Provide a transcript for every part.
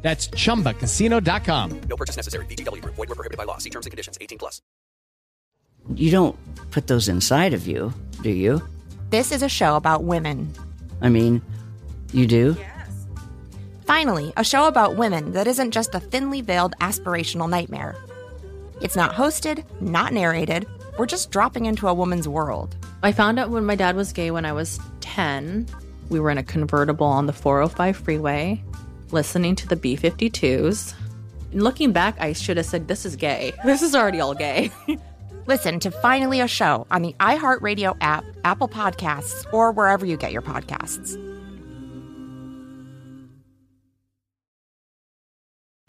That's chumbacasino.com. No purchase necessary. VGW Group. Void were prohibited by law. See terms and conditions. 18 plus. You don't put those inside of you, do you? This is a show about women. I mean, you do? Yes. Finally, a show about women that isn't just a thinly veiled aspirational nightmare. It's not hosted, not narrated. We're just dropping into a woman's world. I found out when my dad was gay when I was 10. We were in a convertible on the 405 freeway, listening to the B 52s. Looking back, I should have said, This is gay. This is already all gay. Listen to Finally a Show on the iHeartRadio app, Apple Podcasts, or wherever you get your podcasts.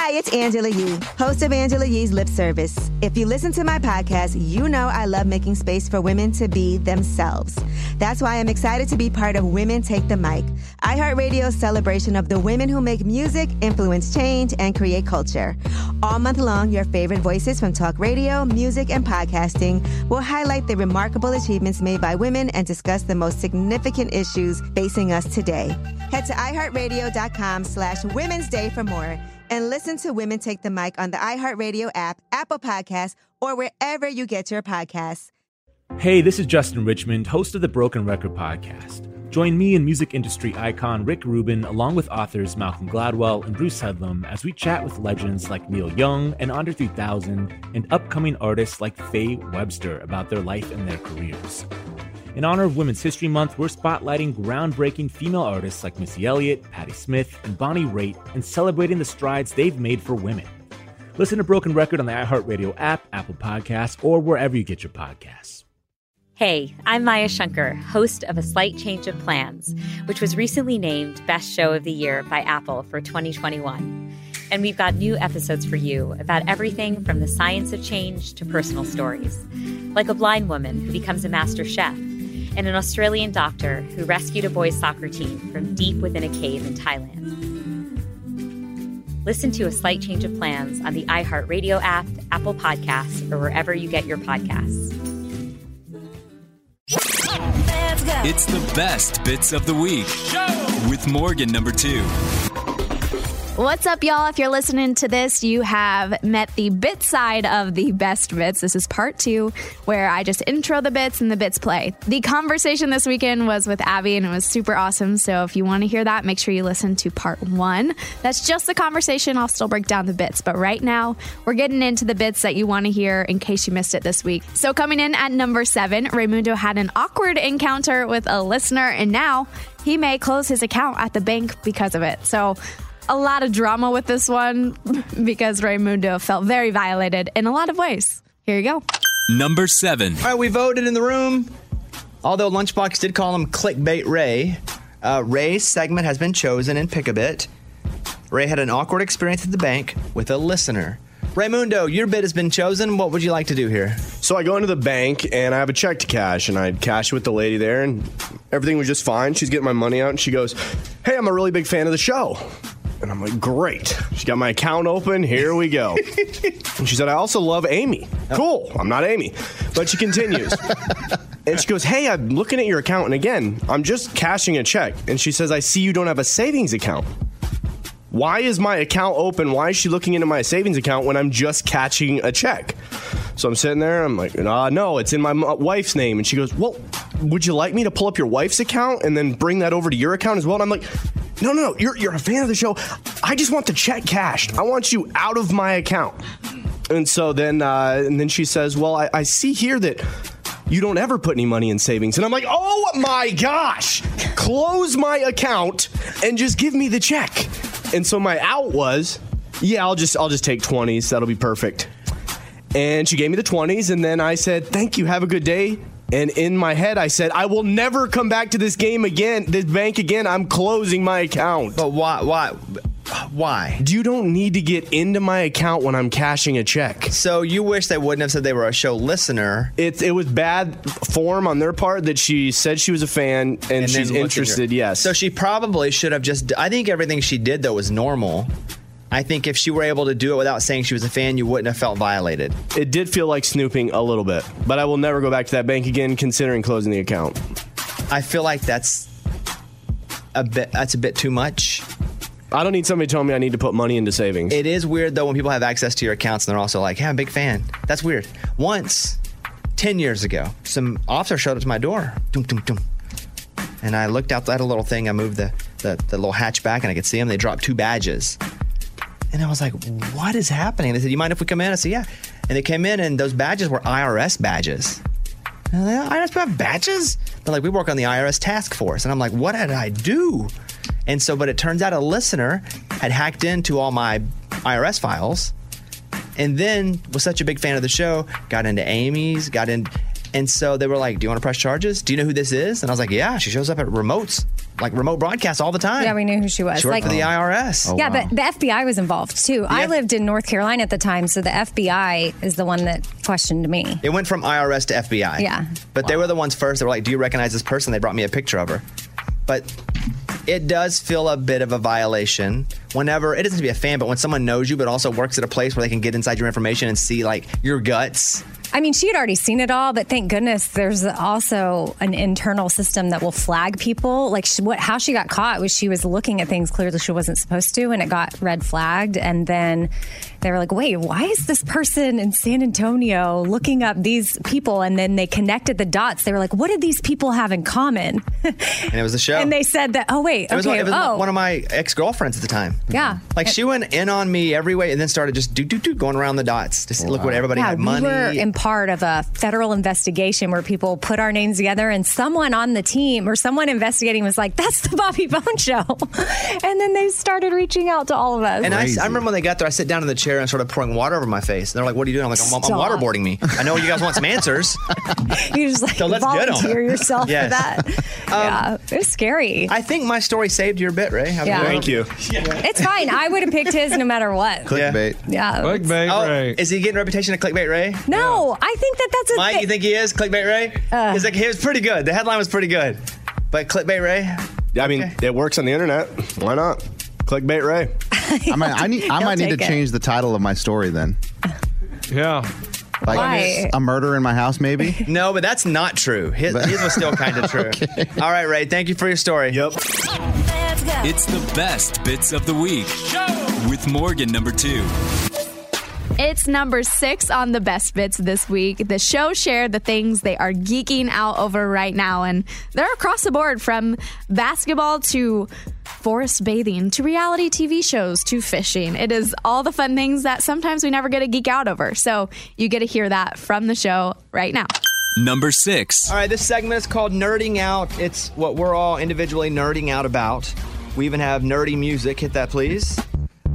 Hi, it's Angela Yee, host of Angela Yee's Lip Service. If you listen to my podcast, you know I love making space for women to be themselves. That's why I'm excited to be part of Women Take the Mic, iHeartRadio's celebration of the women who make music, influence change, and create culture. All month long, your favorite voices from talk radio, music, and podcasting will highlight the remarkable achievements made by women and discuss the most significant issues facing us today. Head to iHeartRadio.com slash Women's Day for more and listen to Women Take the Mic on the iHeartRadio app, Apple Podcasts, or wherever you get your podcasts. Hey, this is Justin Richmond, host of the Broken Record Podcast. Join me and music industry icon Rick Rubin, along with authors Malcolm Gladwell and Bruce Headlam, as we chat with legends like Neil Young and Andre 3000, and upcoming artists like Faye Webster about their life and their careers. In honor of Women's History Month, we're spotlighting groundbreaking female artists like Missy Elliott, Patti Smith, and Bonnie Raitt, and celebrating the strides they've made for women. Listen to Broken Record on the iHeartRadio app, Apple Podcasts, or wherever you get your podcasts. Hey, I'm Maya Shankar, host of A Slight Change of Plans, which was recently named Best Show of the Year by Apple for 2021. And we've got new episodes for you about everything from the science of change to personal stories, like a blind woman who becomes a master chef and an Australian doctor who rescued a boys' soccer team from deep within a cave in Thailand. Listen to A Slight Change of Plans on the iHeartRadio app, Apple Podcasts, or wherever you get your podcasts. It's the best bits of the week with Morgan number two. What's up, y'all? If you're listening to this, you have met the bit side of the best bits. This is part two, where I just intro the bits and the bits play. The conversation this weekend was with Abby, and it was super awesome. So if you want to hear that, make sure you listen to part one. That's just the conversation. I'll still break down the bits. But right now, we're getting into the bits that you want to hear in case you missed it this week. So coming in at number seven, Raymundo had an awkward encounter with a listener, and now he may close his account at the bank because of it. So a lot of drama with this one because Raymundo felt very violated in a lot of ways. Here you go. Number seven. All right, we voted in the room. Although Lunchbox did call him Clickbait Ray, uh, Ray's segment has been chosen in Pick a Bit. Ray had an awkward experience at the bank with a listener. Raymundo, your bid has been chosen. What would you like to do here? So I go into the bank and I have a check to cash, and I cash it with the lady there, and everything was just fine. She's getting my money out, and she goes, "Hey, I'm a really big fan of the show." And I'm like, great. She got my account open. Here we go. and she said, I also love Amy. Cool. I'm not Amy. But she continues. and she goes, Hey, I'm looking at your account. And again, I'm just cashing a check. And she says, I see you don't have a savings account. Why is my account open? Why is she looking into my savings account when I'm just catching a check? So I'm sitting there. I'm like, uh, no, it's in my m- wife's name. And she goes, well, would you like me to pull up your wife's account and then bring that over to your account as well? And I'm like, no, no, no. You're, you're a fan of the show. I just want the check cashed. I want you out of my account. And so then, uh, and then she says, "Well, I, I see here that you don't ever put any money in savings." And I'm like, "Oh my gosh! Close my account and just give me the check." And so my out was, "Yeah, I'll just I'll just take 20s. That'll be perfect." And she gave me the 20s, and then I said, "Thank you. Have a good day." And in my head, I said, "I will never come back to this game again, this bank again. I'm closing my account." But why? Why? Why? You don't need to get into my account when I'm cashing a check. So you wish they wouldn't have said they were a show listener. It it was bad form on their part that she said she was a fan and, then she's interested. Yes. So she probably should have just. I think everything she did though was normal. I think if she were able to do it without saying she was a fan, you wouldn't have felt violated. It did feel like snooping a little bit, but I will never go back to that bank again, considering closing the account. I feel like that's a bit. That's a bit too much. I don't need somebody telling me I need to put money into savings. It is weird though when people have access to your accounts and they're also like, "Hey, I'm a big fan." That's weird. Once, ten years ago, some officer showed up to my door, and I looked out that little thing. I moved the, the the little hatch back, and I could see them. They dropped two badges, and I was like, "What is happening?" They said, "You mind if we come in?" I said, "Yeah." And they came in, and those badges were IRS badges. And like, IRS have badges? They're like, we work on the IRS task force. And I'm like, what did I do? And so, but it turns out a listener had hacked into all my IRS files and then was such a big fan of the show, got into Amy's, got in. And so they were like, do you want to press charges? Do you know who this is? And I was like, yeah, she shows up at remotes, like remote broadcasts all the time. Yeah, we knew who she was. She worked Like- for the IRS. yeah, but the FBI was involved too. I F- lived in North Carolina at the time, so the FBI is the one that questioned me. It went from IRS to FBI. Yeah. But they were the ones first. They were like, "Do you recognize this person?" They brought me a picture of her. But it does feel a bit of a violation whenever it doesn't to be a fan, but when someone knows you, but also works at a place where they can get inside your information and see like your guts. I mean, she had already seen it all, but thank goodness there's also an internal system that will flag people. Like she, what, how she got caught was she was looking at things clearly she wasn't supposed to, and it got red flagged. And then they were like, "Wait, why is this person in San Antonio looking up these people?" And then they connected the dots. They were like, "What did these people have in common?" And it was the show. And they said that, "Oh wait, it was, okay, one, it was oh one of my ex girlfriends at the time. yeah." Like she went in on me every way and then started just do do do going around the dots. Just look what everybody yeah, had money. We were in part of a federal investigation where people put our names together, and someone on the team or someone investigating was like, "That's the Bobby Bone Show," and then they started reaching out to all of us. And I, I remember when they got there, I sat down in the chair and started pouring water over my face. And they're like, "What are you doing?" I'm like, "I'm, I'm waterboarding me. I know you guys want some answers." you just like So let's get 'em. volunteer yourself Yes. for that. Um, yeah, it was scary. I think my story saved your bit, Ray. How Yeah. Thank you. It's fine. I would have picked his no matter what. Clickbait. Yeah. Clickbait oh, Ray. Is he getting a reputation of clickbait Ray? No, I think that that's a Mike, thi- you think he is clickbait Ray? Uh. He's like, he was pretty good. The headline was pretty good. But clickbait Ray? Yeah, I mean, it works on the internet. Why not? Clickbait Ray. I might, I, need, I He'll might need to take it. change the title of my story then. Yeah. Like Why? a murder in my house, maybe. No, but that's not true. His, his was still kind of true. All right, Ray. Thank you for your story. Yep. It's the best bits of the week with Morgan number two. It's number six on the best bits this week. The show shared the things they are geeking out over right now, and they're across the board from basketball to forest bathing to reality TV shows to fishing. It is all the fun things that sometimes we never get to geek out over. So you get to hear that from the show right now. Number six. All right, this segment is called Nerding Out. It's what we're all individually nerding out about. We even have nerdy music. Hit that, please.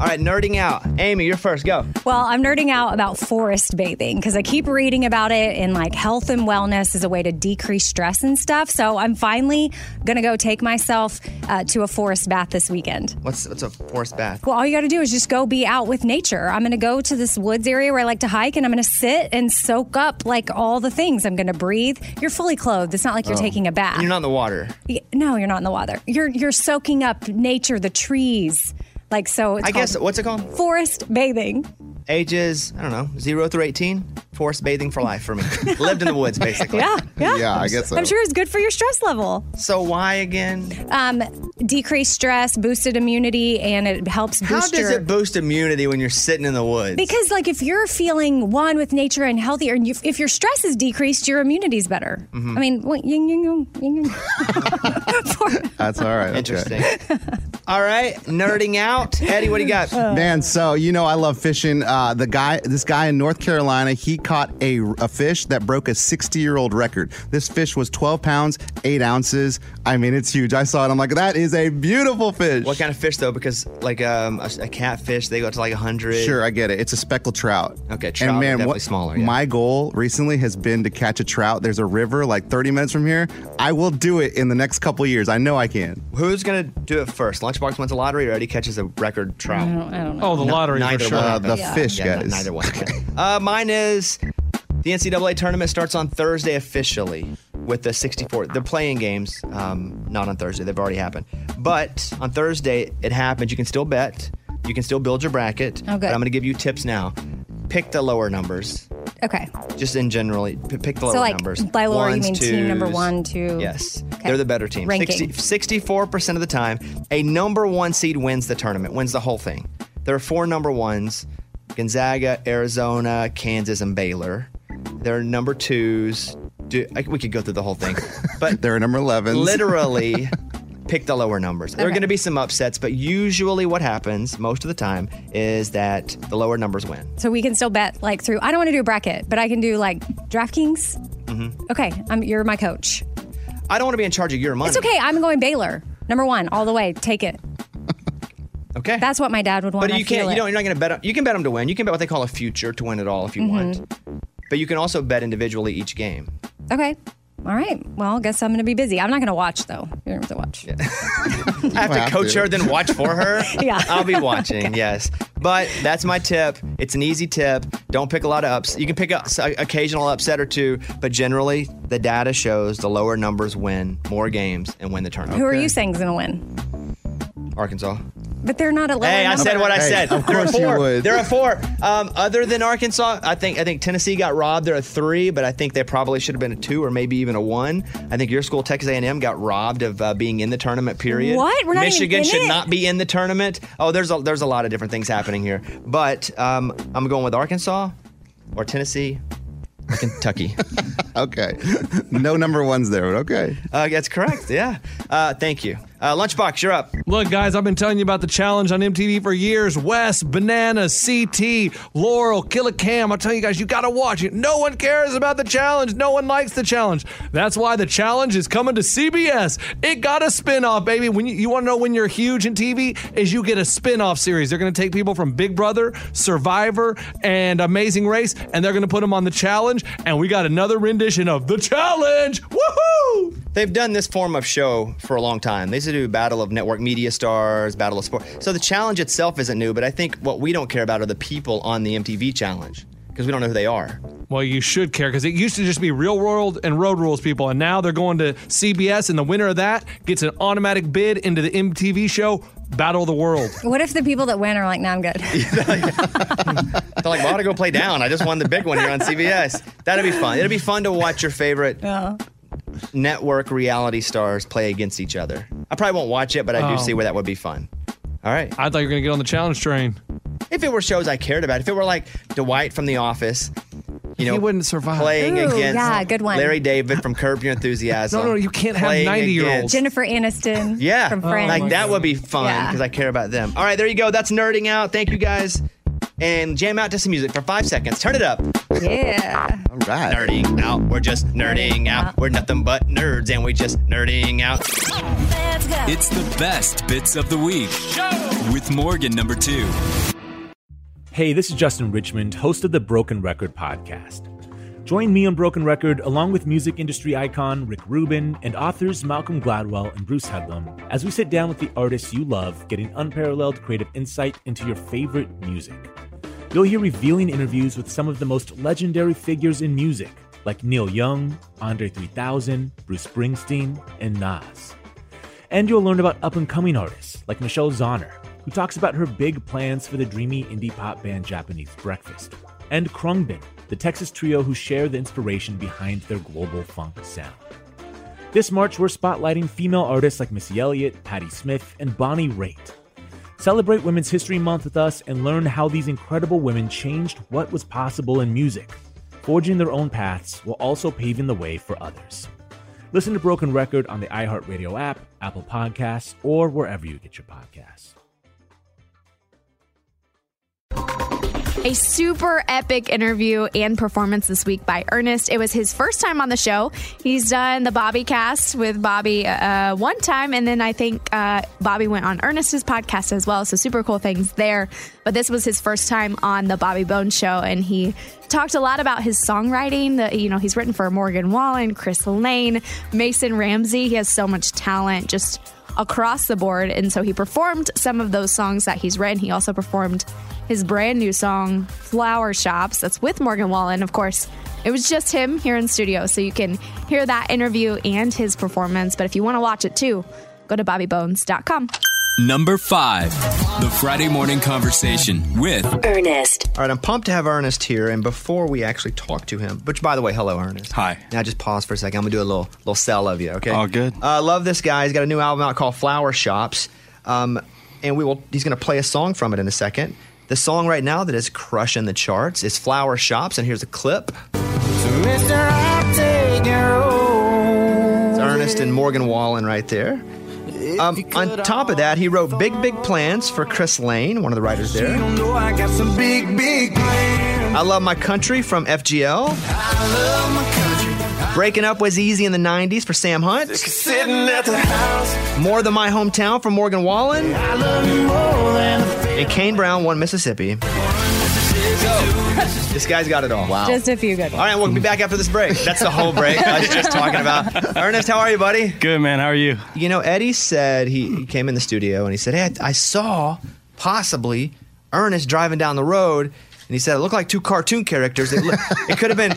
All right, nerding out. Amy, you're first. Go. Well, I'm nerding out about forest bathing because I keep reading about it and like health and wellness is a way to decrease stress and stuff. So I'm finally going to go take myself uh, to a forest bath this weekend. What's what's a forest bath? Well, all you got to do is just go be out with nature. I'm going to go to this woods area where I like to hike and I'm going to sit and soak up like all the things. I'm going to breathe. You're fully clothed. It's not like you're Oh. taking a bath. You're not in the water. No, you're not in the water. You're you're soaking up nature, the trees. Like so it's I guess what's it called? forest bathing. Ages I don't know zero through eighteen. Forest bathing for life for me. Lived in the woods basically. Yeah, yeah. Yeah, I guess so. I'm sure it's good for your stress level. So why again? Um, decreased stress, boosted immunity, and it helps boost How does your. it boost immunity when you're sitting in the woods? because, like, if you're feeling one with nature and healthier, and you, if your stress is decreased, your immunity's better. Mhm. I mean, what, ying, ying, ying, yin, yang. That's all right. okay. Interesting. All right, nerding out. Eddie, what do you got? Man, so you know I love fishing. Uh, the guy, this guy in North Carolina, he caught a, a fish that broke a 60 year old record. This fish was 12 pounds, eight ounces. I mean, it's huge. I saw it. I'm like, that is a beautiful fish. What kind of fish though? Because like um, a, a catfish, they go up to like hundred. Sure, I get it. It's a speckled trout. Okay, trout and man, definitely what, smaller. Yeah. my goal recently has been to catch a trout. There's a river like 30 minutes from here. I will do it in the next couple years. I know I can. Who's gonna do it first? Lunchbox wins a lottery, or Eddie catches a record trout? I don't, I don't know. Oh, the No- lottery for neither sure. one. Uh, the Yeah. fish, Yeah, guys. neither one. uh, mine is the NCAA tournament starts on Thursday officially with the 64. They're playing games, um, not on Thursday. They've already happened. But on Thursday, it happens. You can still bet. You can still build your bracket. Oh, good. But I'm going to give you tips now. Pick the lower numbers. Okay. Just in generally, pick the lower So, like, numbers. by lower, you Ones, mean team number one, two. Yes, Okay. they're the better team. Ranking. 60, 64% of the time, a number one seed wins the tournament, wins the whole thing. There are four number ones Gonzaga, Arizona, Kansas, and Baylor. They're number twos. Do, I, we could go through the whole thing, but they're number 11s. literally pick the lower numbers. There are Okay. going to be some upsets, but usually what happens most of the time is that the lower numbers win. So we can still bet like through. I don't want to do a bracket, but I can do like DraftKings. Mm-hmm. Okay, I'm, you're my coach. I don't want to be in charge of your money. It's okay. I'm going Baylor. Number one, all the way. Take it. Okay. That's what my dad would want. But I you can't. You it. don't. You're not going to bet. 'em- You can bet them to win. You can bet what they call a future to win it all if you want. Mm-hmm. But you can also bet individually each game. Okay. All right. Well, I guess I'm going to be busy. I'm not going to watch though. You don't have to watch. I have to have coach to. her, then watch for her. Yeah. I'll be watching. Yes, but that's my tip. It's an easy tip. Don't pick a lot of ups. You can pick up occasional upset or two, but generally the data shows the lower numbers win more games and win the tournament. Who are you saying is going to win? Arkansas. But they're not a lower Hey, I number. said what I Hey, said. of there are course you four. would. There are four. Um, other than Arkansas, I think I think Tennessee got robbed. There are three, but I think they probably should have been a two or maybe even a one. I think your school, Texas A&M, got robbed of uh, being in the tournament. Period. What? We're not even Michigan in should it. not be in the tournament. Oh, there's a there's a lot of different things happening here, but um, I'm going with Arkansas or Tennessee. or Kentucky. Okay. No number ones there, but okay. Uh, that's correct. Yeah. Uh, thank you. Uh, Lunchbox, you're up. Look, guys, I've been telling you about the challenge on MTV for years. West, Banana, CT, Laurel, Kill a Cam. I'll tell you guys, you got to watch it. No one cares about the challenge. No one likes the challenge. That's why the challenge is coming to CBS. It got a spin-off, baby. When you, you want to know when you're huge in TV, is you get a spin-off series. They're going to take people from Big Brother, Survivor, and Amazing Race, and they're going to put them on the challenge. And we got another rendition of the challenge. Woohoo! They've done this form of show for a long time. They used to do Battle of Network Media Stars, Battle of Sport. So the challenge itself isn't new, but I think what we don't care about are the people on the MTV challenge because we don't know who they are. Well, you should care because it used to just be real world and road rules people, and now they're going to CBS, and the winner of that gets an automatic bid into the MTV show Battle of the World. What if the people that win are like, "No, I'm good." They're like, well, I ought to go play down. I just won the big one here on CBS. That'd be fun. It'd be fun to watch your favorite Yeah. Network reality stars play against each other. I probably won't watch it, but I do Oh. see where that would be fun. All right. I thought you were going to get on the challenge train. If it were shows I cared about, if it were like Dwight from The Office, you know, he wouldn't survive. playing Ooh, against yeah, good one. Larry David from Curb Your Enthusiasm. No, no, you can't have playing 90-year-olds. against- Jennifer Aniston. Yeah, From oh Friends. like that would be fun Yeah. because I care about them. All right, there you go. That's nerding out. Thank you guys, and jam out to some music for five seconds. Turn it up. Yeah. All right. Nerding out. We're just nerding out. We're nothing but nerds, and we just nerding out. It's the best bits of the week with Morgan number two. Hey, this is Justin Richmond, host of the Broken Record podcast. Join me on Broken Record along with music industry icon Rick Rubin and authors Malcolm Gladwell and Bruce Headlam as we sit down with the artists you love, getting unparalleled creative insight into your favorite music. You'll hear revealing interviews with some of the most legendary figures in music, like Neil Young, Andre 3000, Bruce Springsteen, and Nas. And you'll learn about up and coming artists like Michelle Zauner, who talks about her big plans for the dreamy indie pop band Japanese Breakfast, and Khruangbin, the Texas trio who share the inspiration behind their global funk sound. This March, we're spotlighting female artists like Missy Elliott, Patti Smith, and Bonnie Raitt. Celebrate Women's History Month with us and learn how these incredible women changed what was possible in music, forging their own paths while also paving the way for others. Listen to Broken Record on the iHeartRadio app, Apple Podcasts, or wherever you get your podcasts. A super epic interview and performance this week by Ernest. It was his first time on the show. He's done the Bobby cast with Bobby uh, one time, and then I think uh, Bobby went on Ernest's podcast as well. So super cool things there. But this was his first time on the Bobby Bones show, and he talked a lot about his songwriting. That you know he's written for Morgan Wallen, Chris Lane, Mason Ramsey. He has so much talent. Just across the board. And so he performed some of those songs that he's written. He also performed his brand new song, Flower Shops, that's with Morgan Wallen. Of course, it was just him here in studio. So you can hear that interview and his performance. But if you want to watch it too, go to bobbybones.com. Number five, the Friday morning conversation with Ernest. All right, I'm pumped to have Ernest here. And before we actually talk to him, which by the way, hello, Ernest. Hi. Now just pause for a second. I'm gonna do a little little sell of you. Okay. All good. Uh, love this guy. He's got a new album out called Flower Shops, um, and we will. He's gonna play a song from it in a second. The song right now that is crushing the charts is Flower Shops, and here's a clip. It's Ernest and Morgan Wallen right there. Um, on top of that, he wrote Big Big Plans for Chris Lane, one of the writers there. I Love My Country from FGL. Breaking Up Was Easy in the 90s for Sam Hunt. More Than My Hometown for Morgan Wallen. And Kane Brown, One Mississippi. This guy's got it all. Wow. Just a few good ones. All right, we'll be back after this break. That's the whole break I was just talking about. Ernest, how are you, buddy? Good, man. How are you? You know, Eddie said he, he came in the studio and he said, Hey, I, I saw possibly Ernest driving down the road. And he said, It looked like two cartoon characters. It, look, it could have been,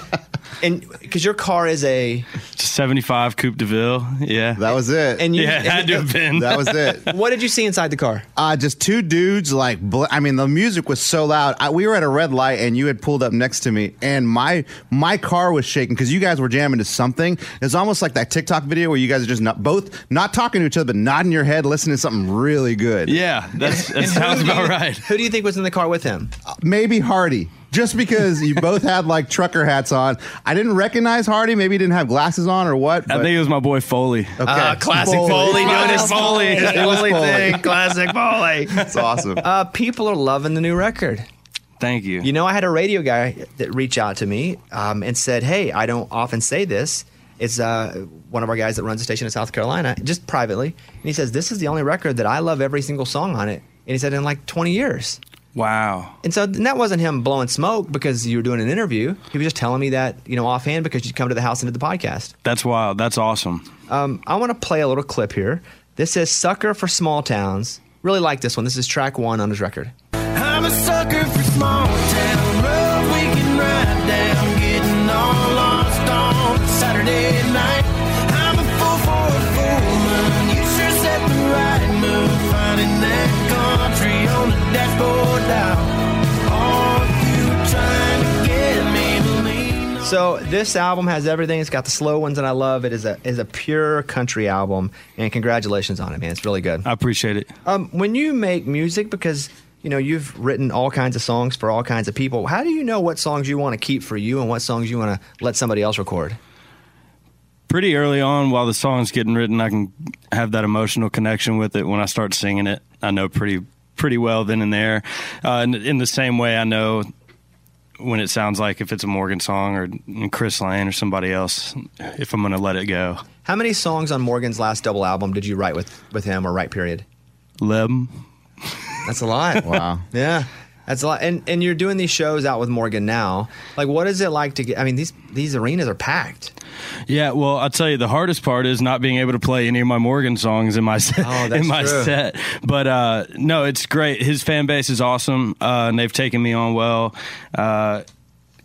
and because your car is a 75 Coupe de Ville. Yeah. That was it. And you, yeah, it had to have been. That was it. What did you see inside the car? Uh, just two dudes, like, bl- I mean, the music was so loud. I, we were at a red light, and you had pulled up next to me, and my my car was shaking because you guys were jamming to something. It's almost like that TikTok video where you guys are just not both not talking to each other, but nodding your head, listening to something really good. Yeah, that's, that sounds about right. Who do you think was in the car with him? Maybe Hardy. Just because you both had like trucker hats on, I didn't recognize Hardy. Maybe he didn't have glasses on or what. I think it was my boy Foley. Okay. Ah, classic Foley, doing his Foley. His It was Foley Foley. thing. Classic Foley. That's awesome. Uh, people are loving the new record. Thank you. You know, I had a radio guy that reached out to me um, and said, "Hey, I don't often say this. It's uh, one of our guys that runs a station in South Carolina, just privately, and he says this is the only record that I love every single song on it." And he said in like 20 years. Wow. And so and that wasn't him blowing smoke because you were doing an interview. He was just telling me that you know offhand because you'd come to the house and did the podcast. That's wild. That's awesome. Um, I want to play a little clip here. This is "Sucker for Small Towns." Really like this one. This is track one on his record. I'm a sucker for small town So this album has everything. It's got the slow ones, and I love it. is a is a pure country album. And congratulations on it, man. It's really good. I appreciate it. Um, when you make music, because you know you've written all kinds of songs for all kinds of people. How do you know what songs you want to keep for you and what songs you want to let somebody else record? Pretty early on, while the song's getting written, I can have that emotional connection with it. When I start singing it, I know pretty pretty well then and there. Uh, in, in the same way, I know when it sounds like if it's a Morgan song or Chris Lane or somebody else, if I'm going to let it go. How many songs on Morgan's last double album did you write with with him or write? Period. Lem. That's a lot. wow. Yeah. That's a lot. And and you're doing these shows out with Morgan now. Like what is it like to get I mean these these arenas are packed. Yeah, well, I'll tell you, the hardest part is not being able to play any of my Morgan songs in my set. Oh, in my true. set. But uh, no, it's great. His fan base is awesome, uh, and they've taken me on well. Uh,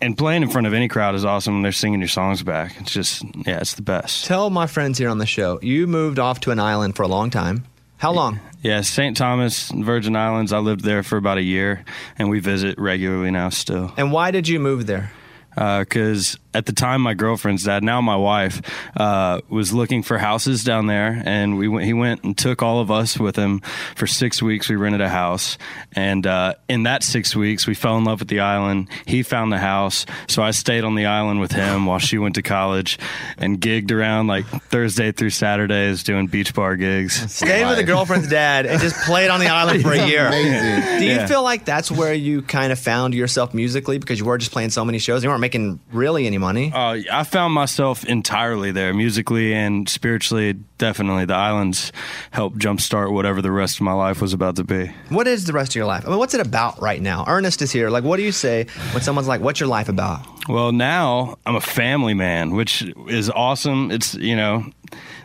and playing in front of any crowd is awesome. when They're singing your songs back. It's just, yeah, it's the best. Tell my friends here on the show, you moved off to an island for a long time. How long? Yeah, St. Thomas, Virgin Islands. I lived there for about a year, and we visit regularly now still. And why did you move there? Uh, because at the time, my girlfriend's dad, now my wife, uh, was looking for houses down there, and we went, he went and took all of us with him for six weeks. We rented a house, and uh, in that six weeks, we fell in love with the island. He found the house, so I stayed on the island with him while she went to college, and gigged around like Thursday through Saturdays doing beach bar gigs. Stayed with the girlfriend's dad and just played on the island for a year. amazing. Do you Yeah. feel like that's where you kind of found yourself musically because you were just playing so many shows? You weren't making really any money. Uh, I found myself entirely there, musically and spiritually. Definitely, the islands helped jumpstart whatever the rest of my life was about to be. What is the rest of your life? I mean, what's it about right now? Ernest is here. Like, what do you say when someone's like, "What's your life about?" Well, now I'm a family man, which is awesome. It's you know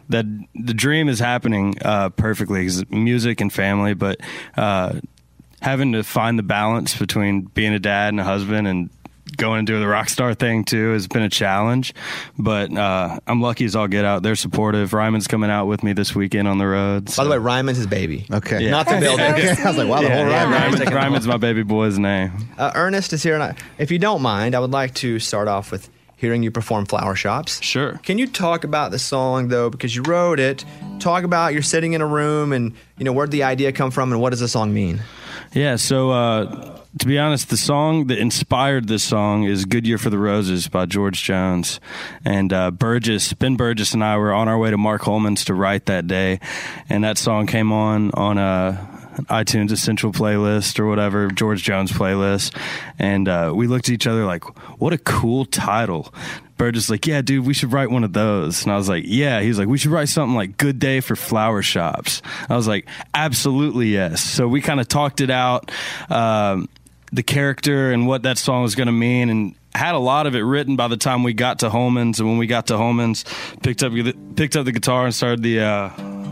that the dream is happening uh, perfectly. 'cause music and family, but uh, having to find the balance between being a dad and a husband and going and doing the rock star thing too has been a challenge. But uh, I'm lucky as all get out. They're supportive. Ryman's coming out with me this weekend on the road. By the way, Ryman's his baby. Okay. Not the builder. Okay, I was like, wow, the whole yeah, Ryman. Ryman's, Ryman's my baby boy's name. Uh, Ernest is here, and I, if you don't mind, I would like to start off with hearing you perform "Flower Shops." Sure. Can you talk about the song though, because you wrote it? Talk about you're sitting in a room, and you know where'd the idea come from, and what does the song mean? Yeah, so uh, to be honest, the song that inspired this song is "Good Year for the Roses" by George Jones, and uh, Burgess, Ben Burgess, and I were on our way to Mark Holman's to write that day, and that song came on on a iTunes Essential playlist or whatever George Jones playlist, and uh, we looked at each other like, "What a cool title." Burgess like, yeah, dude, we should write one of those. And I was like, yeah. He's like, we should write something like "Good Day for Flower Shops." I was like, absolutely yes. So we kind of talked it out, um, the character and what that song was going to mean, and had a lot of it written by the time we got to Holman's. And when we got to Holman's, picked up picked up the guitar and started the. Uh,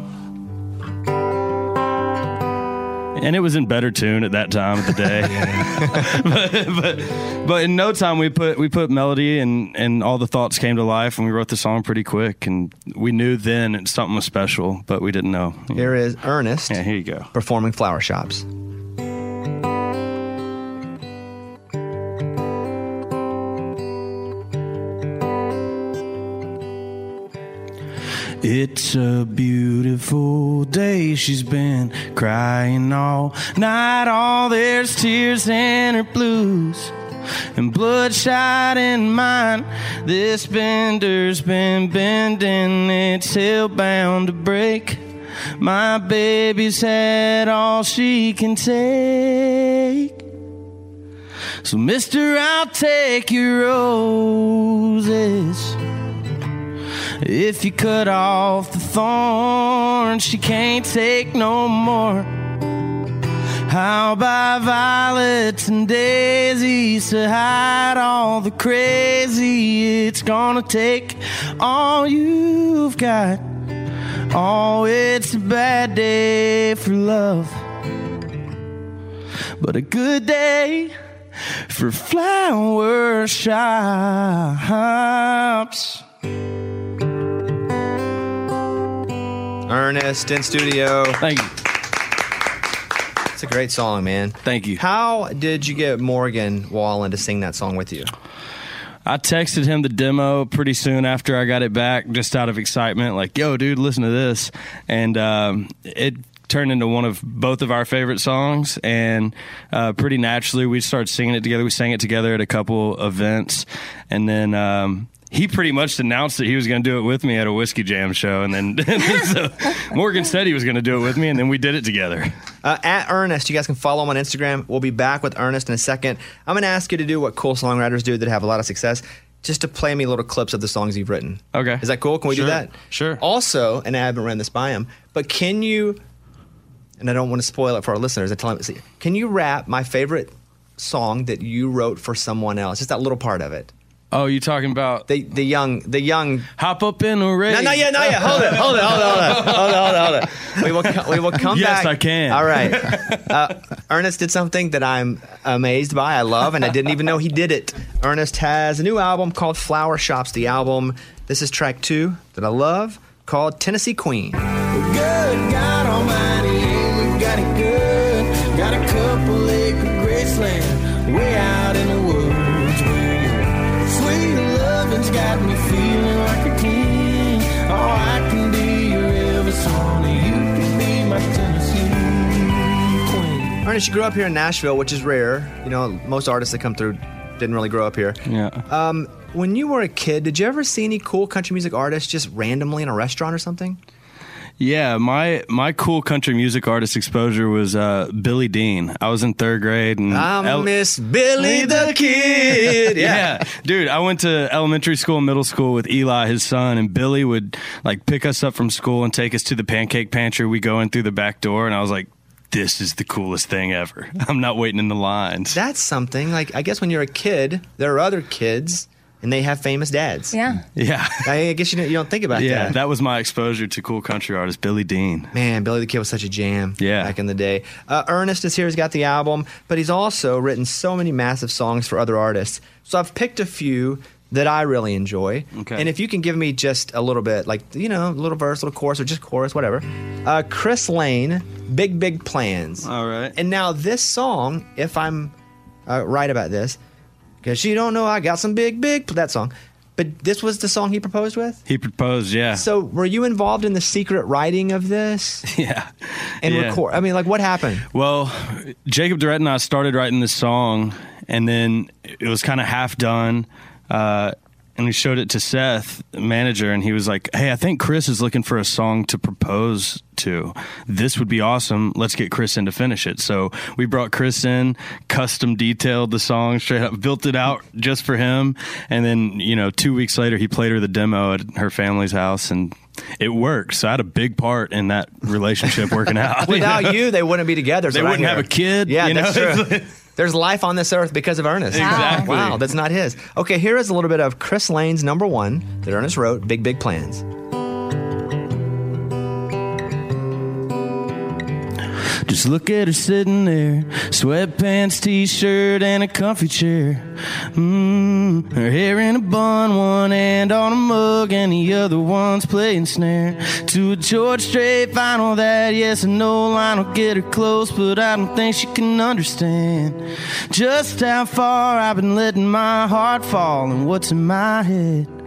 and it was in better tune at that time of the day. but, but but in no time we put we put melody and and all the thoughts came to life and we wrote the song pretty quick and we knew then it, something was special but we didn't know. Here is Ernest. Yeah, here you go. Performing "Flower Shops." It's a beautiful day. She's been crying all night. All there's tears in her blues and bloodshot in mine. This bender's been bending. It's hellbound to break. My baby's had all she can take. So, mister, I'll take your roses. If you cut off the thorn, she can't take no more. How about violets and daisies to hide all the crazy? It's gonna take all you've got. Oh, it's a bad day for love, but a good day for flower shops. Ernest in studio. Thank you. It's a great song, man. Thank you. How did you get Morgan Wallen to sing that song with you? I texted him the demo pretty soon after I got it back, just out of excitement, like, "Yo, dude, listen to this," and um, it turned into one of both of our favorite songs. And uh, pretty naturally, we started singing it together. We sang it together at a couple events, and then. Um, he pretty much announced that he was going to do it with me at a whiskey jam show, and then so Morgan said he was going to do it with me, and then we did it together. Uh, at Ernest, you guys can follow him on Instagram. We'll be back with Ernest in a second. I'm going to ask you to do what cool songwriters do that have a lot of success, just to play me little clips of the songs you've written. Okay. Is that cool? Can we Sure. do that? Sure. Also, and I haven't ran this by him, but can you, and I don't want to spoil it for our listeners, I tell him, see, can you rap my favorite song that you wrote for someone else? Just that little part of it. Oh, you talking about the the young the young hop up in a race? No, not yet, not yet. Hold it, hold it, hold it, hold it, hold it, hold it, hold it. We will, co- we will come Yes, back. Yes, I can. All right. Uh, Ernest did something that I'm amazed by. I love, and I didn't even know he did it. Ernest has a new album called Flower Shops. The album. This is track two that I love, called Tennessee Queen. Good God Almighty, we got it good. Got a couple acre graceland way out in the Ernest, you grew up here in Nashville, which is rare. You know, most artists that come through didn't really grow up here. Yeah. Um, when you were a kid, did you ever see any cool country music artists just randomly in a restaurant or something? Yeah, my my cool country music artist exposure was uh, Billy Dean. I was in third grade, and I El- miss Billy the Kid. yeah. dude, I went to elementary school and middle school with Eli, his son, and Billy would like pick us up from school and take us to the pancake pantry. We go in through the back door, and I was like, "This is the coolest thing ever." I'm not waiting in the lines. That's something. Like, I guess when you're a kid, there are other kids, and they have famous dads. Yeah. Yeah, I guess you don't, you don't think about yeah, that. Yeah, that was my exposure to cool country artist Billy Dean. Man, Billy the Kid was such a jam Yeah. back in the day. Uh, Ernest is here. He's got the album, but he's also written so many massive songs for other artists. So I've picked a few that I really enjoy. Okay. And if you can give me just a little bit, like, you know, a little verse, little chorus, or just chorus, whatever. Uh, Chris Lane, Big, Big Plans. All right. And now this song, if I'm uh, right about this, because you don't know I got some big, big, that song. But this was the song he proposed with? He proposed, yeah. So were you involved in the secret writing of this? yeah. And Yeah. record. I mean, like, what happened? Well, Jacob Durrett and I started writing this song, and then it was kind of half done. Uh, and we showed it to Seth, the manager, and he was like, Hey, I think Chris is looking for a song to propose to. This would be awesome. Let's get Chris in to finish it. So we brought Chris in, custom detailed the song straight up, built it out just for him. And then, you know, two weeks later, he played her the demo at her family's house, and it worked. So I had a big part in that relationship working out. Without you, they wouldn't be together. They wouldn't have a kid, Yeah, you know? that's true. There's life on this earth because of Ernest. Exactly. Wow, that's not his. Okay, here is a little bit of Chris Lane's number one that Ernest wrote, Big Big Plans. Just look at her sitting there, sweatpants, t-shirt, and a comfy chair. Mm, her hair in a bun, one hand on a mug, and the other one's playing snare. To a George Strait final that yes and no line will get her close, but I don't think she can understand just how far I've been letting my heart fall and what's in my head.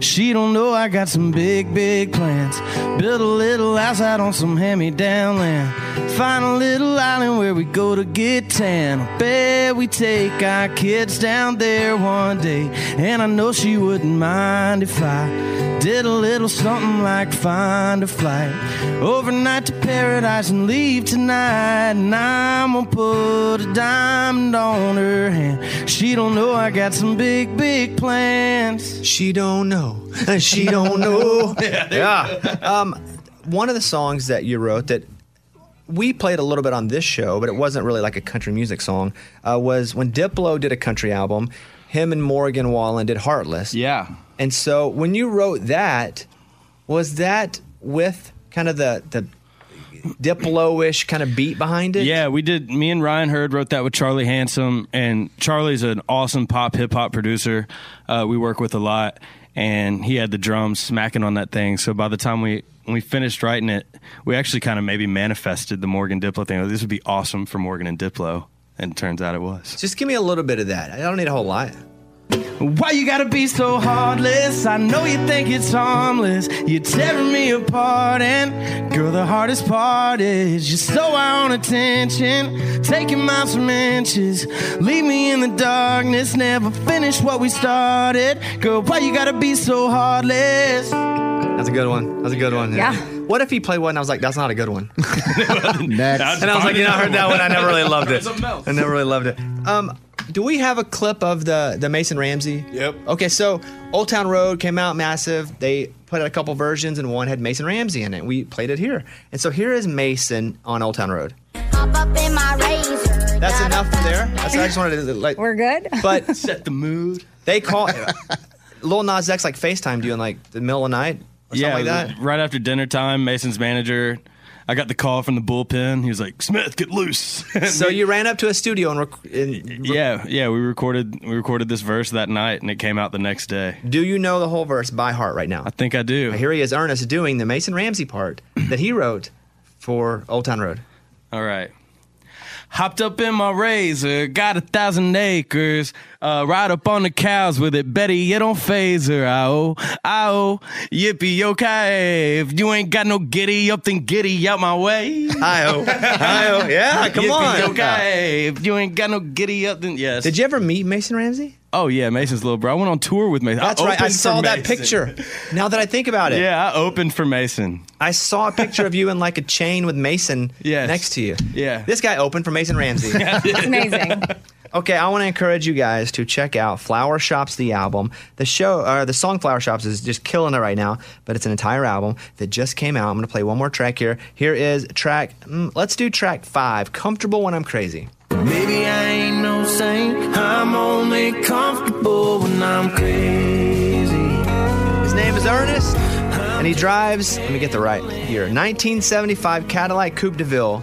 She don't know I got some big, big plans. Build a little house out on some hand-me-down land. Find a little island where we go to get tan. I bet we take our kids down there one day. And I know she wouldn't mind if I did a little something like find a flight overnight to paradise and leave tonight. And I'm gonna put a diamond on her hand. She don't know I got some big, big plans. She don't know. She don't know. yeah. Um, one of the songs that you wrote that we played a little bit on this show, but it wasn't really like a country music song, uh, was when Diplo did a country album, him and Morgan Wallen did Heartless. Yeah. And so when you wrote that, was that with kind of the, the Diplo-ish kind of beat behind it? Yeah, we did. Me and Ryan Hurd wrote that with Charlie Handsome, and Charlie's an awesome pop hip hop producer. Uh, we work with a lot, and he had the drums smacking on that thing. So by the time we we finished writing it, we actually kind of maybe manifested the Morgan Diplo thing. This would be awesome for Morgan and Diplo, and turns out it was. Just give me a little bit of that. I don't need a whole lot. Why you gotta be so heartless? I know you think it's harmless. You're tearing me apart, and girl, the hardest part is you're so on attention, taking miles from inches. Leave me in the darkness, never finish what we started. Girl, why you gotta be so heartless? That's a good one. That's a good one. Yeah. What if he played one? and I was like, that's not a good one. Next. And I was like, you know, I heard that one. I never really loved it. Something else. I never really loved it. Um, do we have a clip of the the Mason Ramsey? Yep. Okay, so Old Town Road came out massive. They put out a couple versions, and one had Mason Ramsey in it. We played it here, and so here is Mason on Old Town Road. Hop up in my razor. That's enough there. That's, I just wanted to like. We're good. But set the mood. They call Lil Nas X like FaceTime you in like the middle of the night or yeah, something like that. right after dinner time, Mason's manager. I got the call from the bullpen. He was like, "Smith, get loose." So you ran up to a studio and, rec- and yeah, yeah, we recorded we recorded this verse that night, and it came out the next day. do you know the whole verse by heart right now? I think I do. Here he is, Ernest, doing the Mason Ramsey part that he wrote for Old Town Road. All right. Hopped up in my razor, got a thousand acres. Uh, ride up on the cows with it, Betty. It don't faze her. Ow, ow, yippee okay. If you ain't got no giddy up, then giddy out my way. Hi-oh. Hi-oh. Yeah, come Yippee on. Okay, if you ain't got no giddy up, then yes. Did you ever meet Mason Ramsey? Oh yeah, Mason's little bro. I went on tour with Mason. That's right. I saw that Mason. picture. Now that I think about it. Yeah, I opened for Mason. I saw a picture of you in like a chain with Mason next to you. Yeah. This guy opened for Mason Ramsey. It's amazing. Okay, I want to encourage you guys to check out Flower Shops the album. The show or the song Flower Shops is just killing it right now, but it's an entire album that just came out. I'm going to play one more track here. Here is track mm, let's do track 5, Comfortable When I'm Crazy. Maybe I ain't no saint. I'm only comfortable when I'm crazy. His name is Ernest, and he drives, let me get the right year, 1975 Cadillac Coupe de Ville.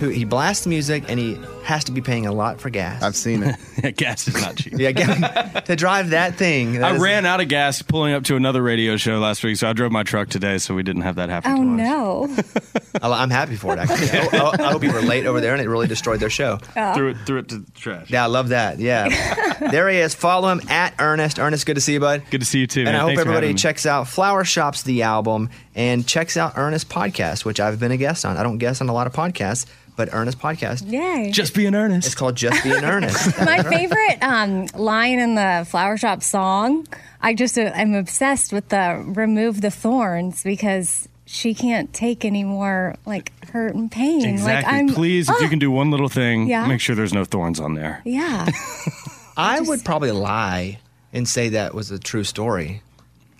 Who he blasts music and he has to be paying a lot for gas. I've seen it. gas is not cheap. yeah, ga- to drive that thing. that I is- ran out of gas pulling up to another radio show last week, so I drove my truck today, so we didn't have that happen. Oh no. I- I'm happy for it. Actually, I, I- I hope you were late over there, and it really destroyed their show. Oh. Threw it, threw it to the trash. Yeah, I love that. Yeah, there he is. Follow him at Ernest. Ernest, good to see you, bud. Good to see you too. And man. I hope Thanks for everybody having me. checks out Flower Shops the album and checks out Ernest podcast, which I've been a guest on. I don't guest on a lot of podcasts, but Ernest podcast. Yay. Just be in earnest. It's called Just Be in Earnest. My favorite um, line in the Flower Shop song, I just uh, am obsessed with the remove the thorns because she can't take any more like hurt and pain. Exactly. Like I'm Please, if you Ah! can do one little thing, Yeah. make sure there's no thorns on there. Yeah. I would probably lie and say that was a true story.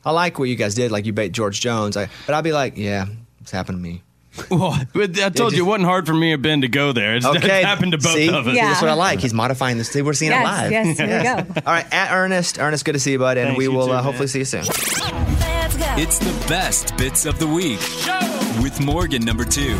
I like what you guys did, like you bait George Jones. I, but I'd be like, yeah, it's happened to me. Well, I told you it wasn't hard for me or Ben to go there. It's, it's happened to both See? of us. That's what I like. He's modifying this. We're seeing Yes, it live. yes, here we go. All right, at Ernest. Ernest, good to see you, bud, and Thanks, we will too, uh, hopefully see you soon. It's the best bits of the week with Morgan number two.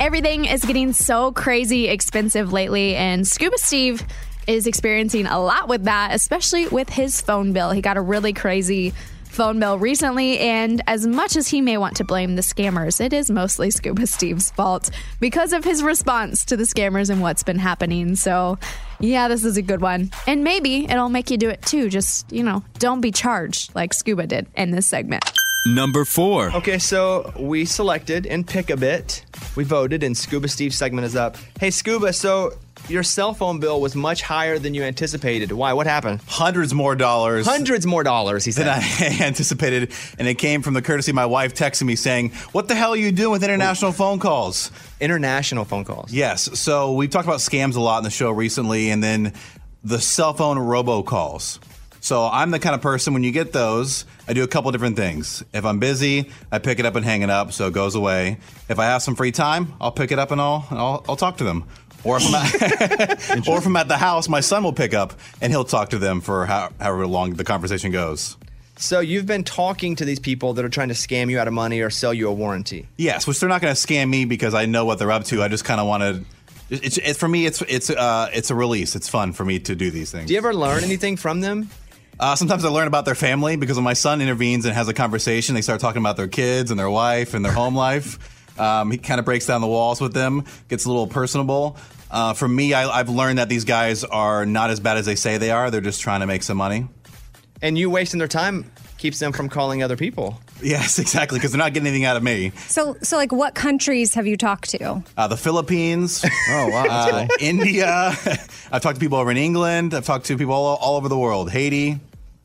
Everything is getting so crazy expensive lately, and Scuba Steve is experiencing a lot with that, especially with his phone bill. He got a really crazy phone bill recently, and as much as he may want to blame the scammers, it is mostly Scuba Steve's fault because of his response to the scammers and what's been happening. So, yeah, this is a good one. And maybe it'll make you do it too. Just, you know, don't be charged like Scuba did in this segment. Number four. Okay, so we selected and pick a bit. We voted, and Scuba Steve's segment is up. Hey, Scuba, so your cell phone bill was much higher than you anticipated. Why? What happened? Hundreds more dollars. Hundreds more dollars, he said. Than I anticipated. And it came from the courtesy of my wife texting me saying, What the hell are you doing with international phone calls? International phone calls. Yes. So we've talked about scams a lot in the show recently, and then the cell phone robocalls. So I'm the kind of person when you get those, I do a couple different things. If I'm busy, I pick it up and hang it up, so it goes away. If I have some free time, I'll pick it up and I'll I'll, I'll talk to them. Or if, I'm at, or if I'm at the house, my son will pick up and he'll talk to them for how, however long the conversation goes. So you've been talking to these people that are trying to scam you out of money or sell you a warranty. Yes, which they're not going to scam me because I know what they're up to. I just kind of want to. It's, it's for me. It's it's uh it's a release. It's fun for me to do these things. Do you ever learn anything from them? Uh, sometimes I learn about their family because when my son intervenes and has a conversation, they start talking about their kids and their wife and their home life. Um, he kind of breaks down the walls with them, gets a little personable. Uh, for me, I, I've learned that these guys are not as bad as they say they are. They're just trying to make some money. And you wasting their time keeps them from calling other people. Yes, exactly, because they're not getting anything out of me. So, so like, what countries have you talked to? Uh, the Philippines. Oh, wow. Uh, India. I've talked to people over in England. I've talked to people all, all over the world. Haiti.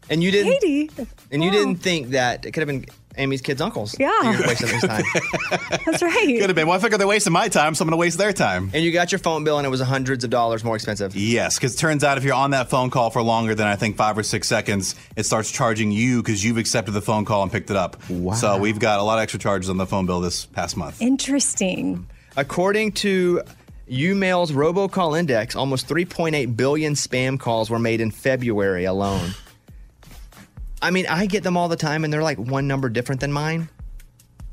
And you didn't. Haiti. And you didn't think that it could have been Amy's kids' uncles. Yeah. You're wasting their time. That's right. Could have been. Well, I figured they're wasting my time, so I'm going to waste their time. And you got your phone bill, and it was hundreds of dollars more expensive. Yes, because it turns out if you're on that phone call for longer than I think five or six seconds, it starts charging you because you've accepted the phone call and picked it up. Wow. So we've got a lot of extra charges on the phone bill this past month. Interesting. According to YouMail's robocall index, almost 3.8 billion spam calls were made in February alone. I mean, I get them all the time, and they're like one number different than mine,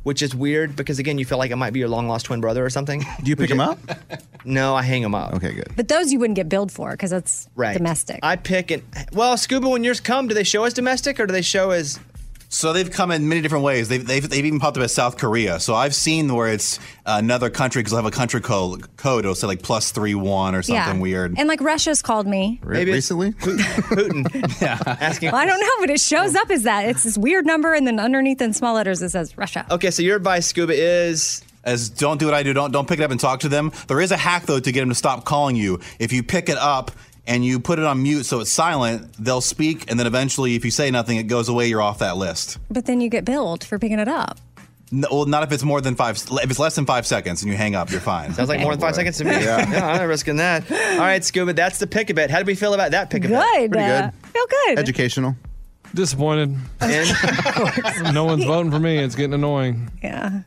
which is weird because again, you feel like it might be your long lost twin brother or something. Do you pick them up? No, I hang them up. Okay, good. But those you wouldn't get billed for because that's Right. domestic. I pick and well, Scuba, when yours come, do they show as domestic or do they show as So they've come in many different ways. They've, they've, they've even popped up as South Korea. So I've seen where it's another country because I have a country code. Code it'll say like plus three one or something weird. And like Russia's called me. Maybe recently, Putin. yeah, asking. Well, I don't know, but it shows up as that. It's this weird number, and then underneath in small letters it says Russia. Okay, so your advice, Scuba, is as don't do what I do. Don't don't pick it up and talk to them. There is a hack though to get them to stop calling you. If you pick it up and you put it on mute so it's silent, they'll speak, and then eventually, if you say nothing, it goes away. You're off that list. But then you get billed for picking it up. No, well, not if it's more than five. If it's less than five seconds and you hang up, you're fine. Sounds like more than five seconds to me. Yeah. yeah, I'm not risking that. All right, Scuba, that's the pick a bit. How do we feel about that pick a bit? Good. Pretty good. Uh, feel good. Educational. Disappointed. no one's voting for me. It's getting annoying. Yeah.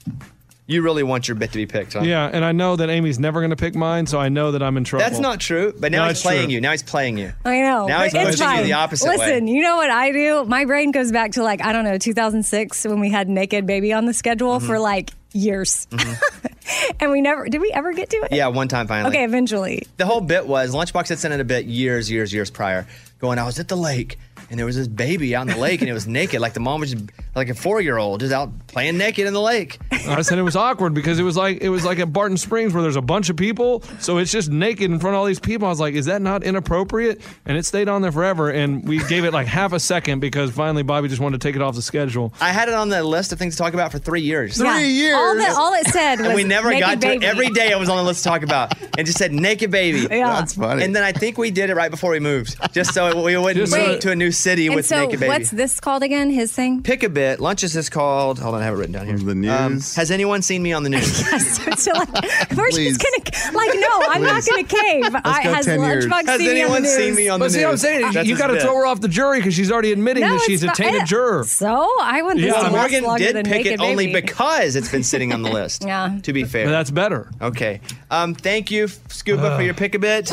You really want your bit to be picked, huh? Yeah, and I know that Amy's never going to pick mine, so I know that I'm in trouble. That's not true. But now No, he's playing true. you. Now he's playing you. I know. Now he's it's pushing you the opposite way. Listen, you know what I do? My brain goes back to like, I don't know, 2006 when we had Naked Baby on the schedule Mm-hmm. for like years. and we never, did we ever get to it? Yeah, one time finally. Okay, eventually. The whole bit was Lunchbox had sent in a bit years, years, years prior, going, I was at the lake and there was this baby out in the lake and it was naked. Like the mom was just like a four year old just out playing naked in the lake. I said it was awkward because it was like it was like at Barton Springs where there's a bunch of people, so it's just naked in front of all these people. I was like, is that not inappropriate? And it stayed on there forever, and we gave it like half a second because finally Bobby just wanted to take it off the schedule. I had it on the list of things to talk about for three years. Yeah. All, that, all it said was and we never naked got to baby. it. Every day it was on the list to talk about. And just said naked baby. Yeah. That's funny. And then I think we did it right before we moved. Just so we wouldn't Just move that- to a new city And with so, naked baby. what's this called again? His thing? Pick a bit. Lunches is this called. Hold on, I have it written down here. The news. has anyone seen me on the news? Yes. So like, we're just gonna like, no, I'm not gonna cave. I, go has 10 years. Lunchbox Has seen me on the anyone news? seen me on the But see, what I'm saying That's you his got to bit. throw her off the jury because she's already admitting No, that she's a it's fine. tainted juror. So I want this Yeah. to Well, last Morgan longer did than pick naked it only baby. because it's been sitting on the list. Yeah. To be fair. But that's better. Okay. Um, thank you, Scuba, for your pick a bit.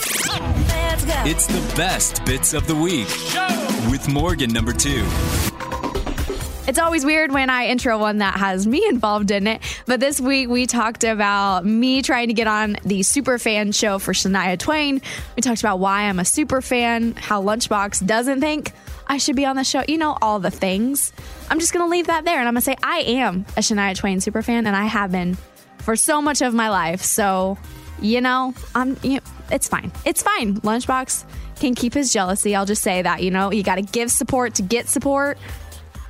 It's the best bits of the week with Morgan number two. It's always weird when I intro one that has me involved in it. But this week we talked about me trying to get on the super fan show for Shania Twain. We talked about why I'm a super fan, how Lunchbox doesn't think I should be on the show. You know, all the things. I'm just going to leave that there and I'm going to say I am a Shania Twain super fan and I have been for so much of my life. So, you know, I'm you it's fine. It's fine. Lunchbox can keep his jealousy. I'll just say that, you know, you got to give support to get support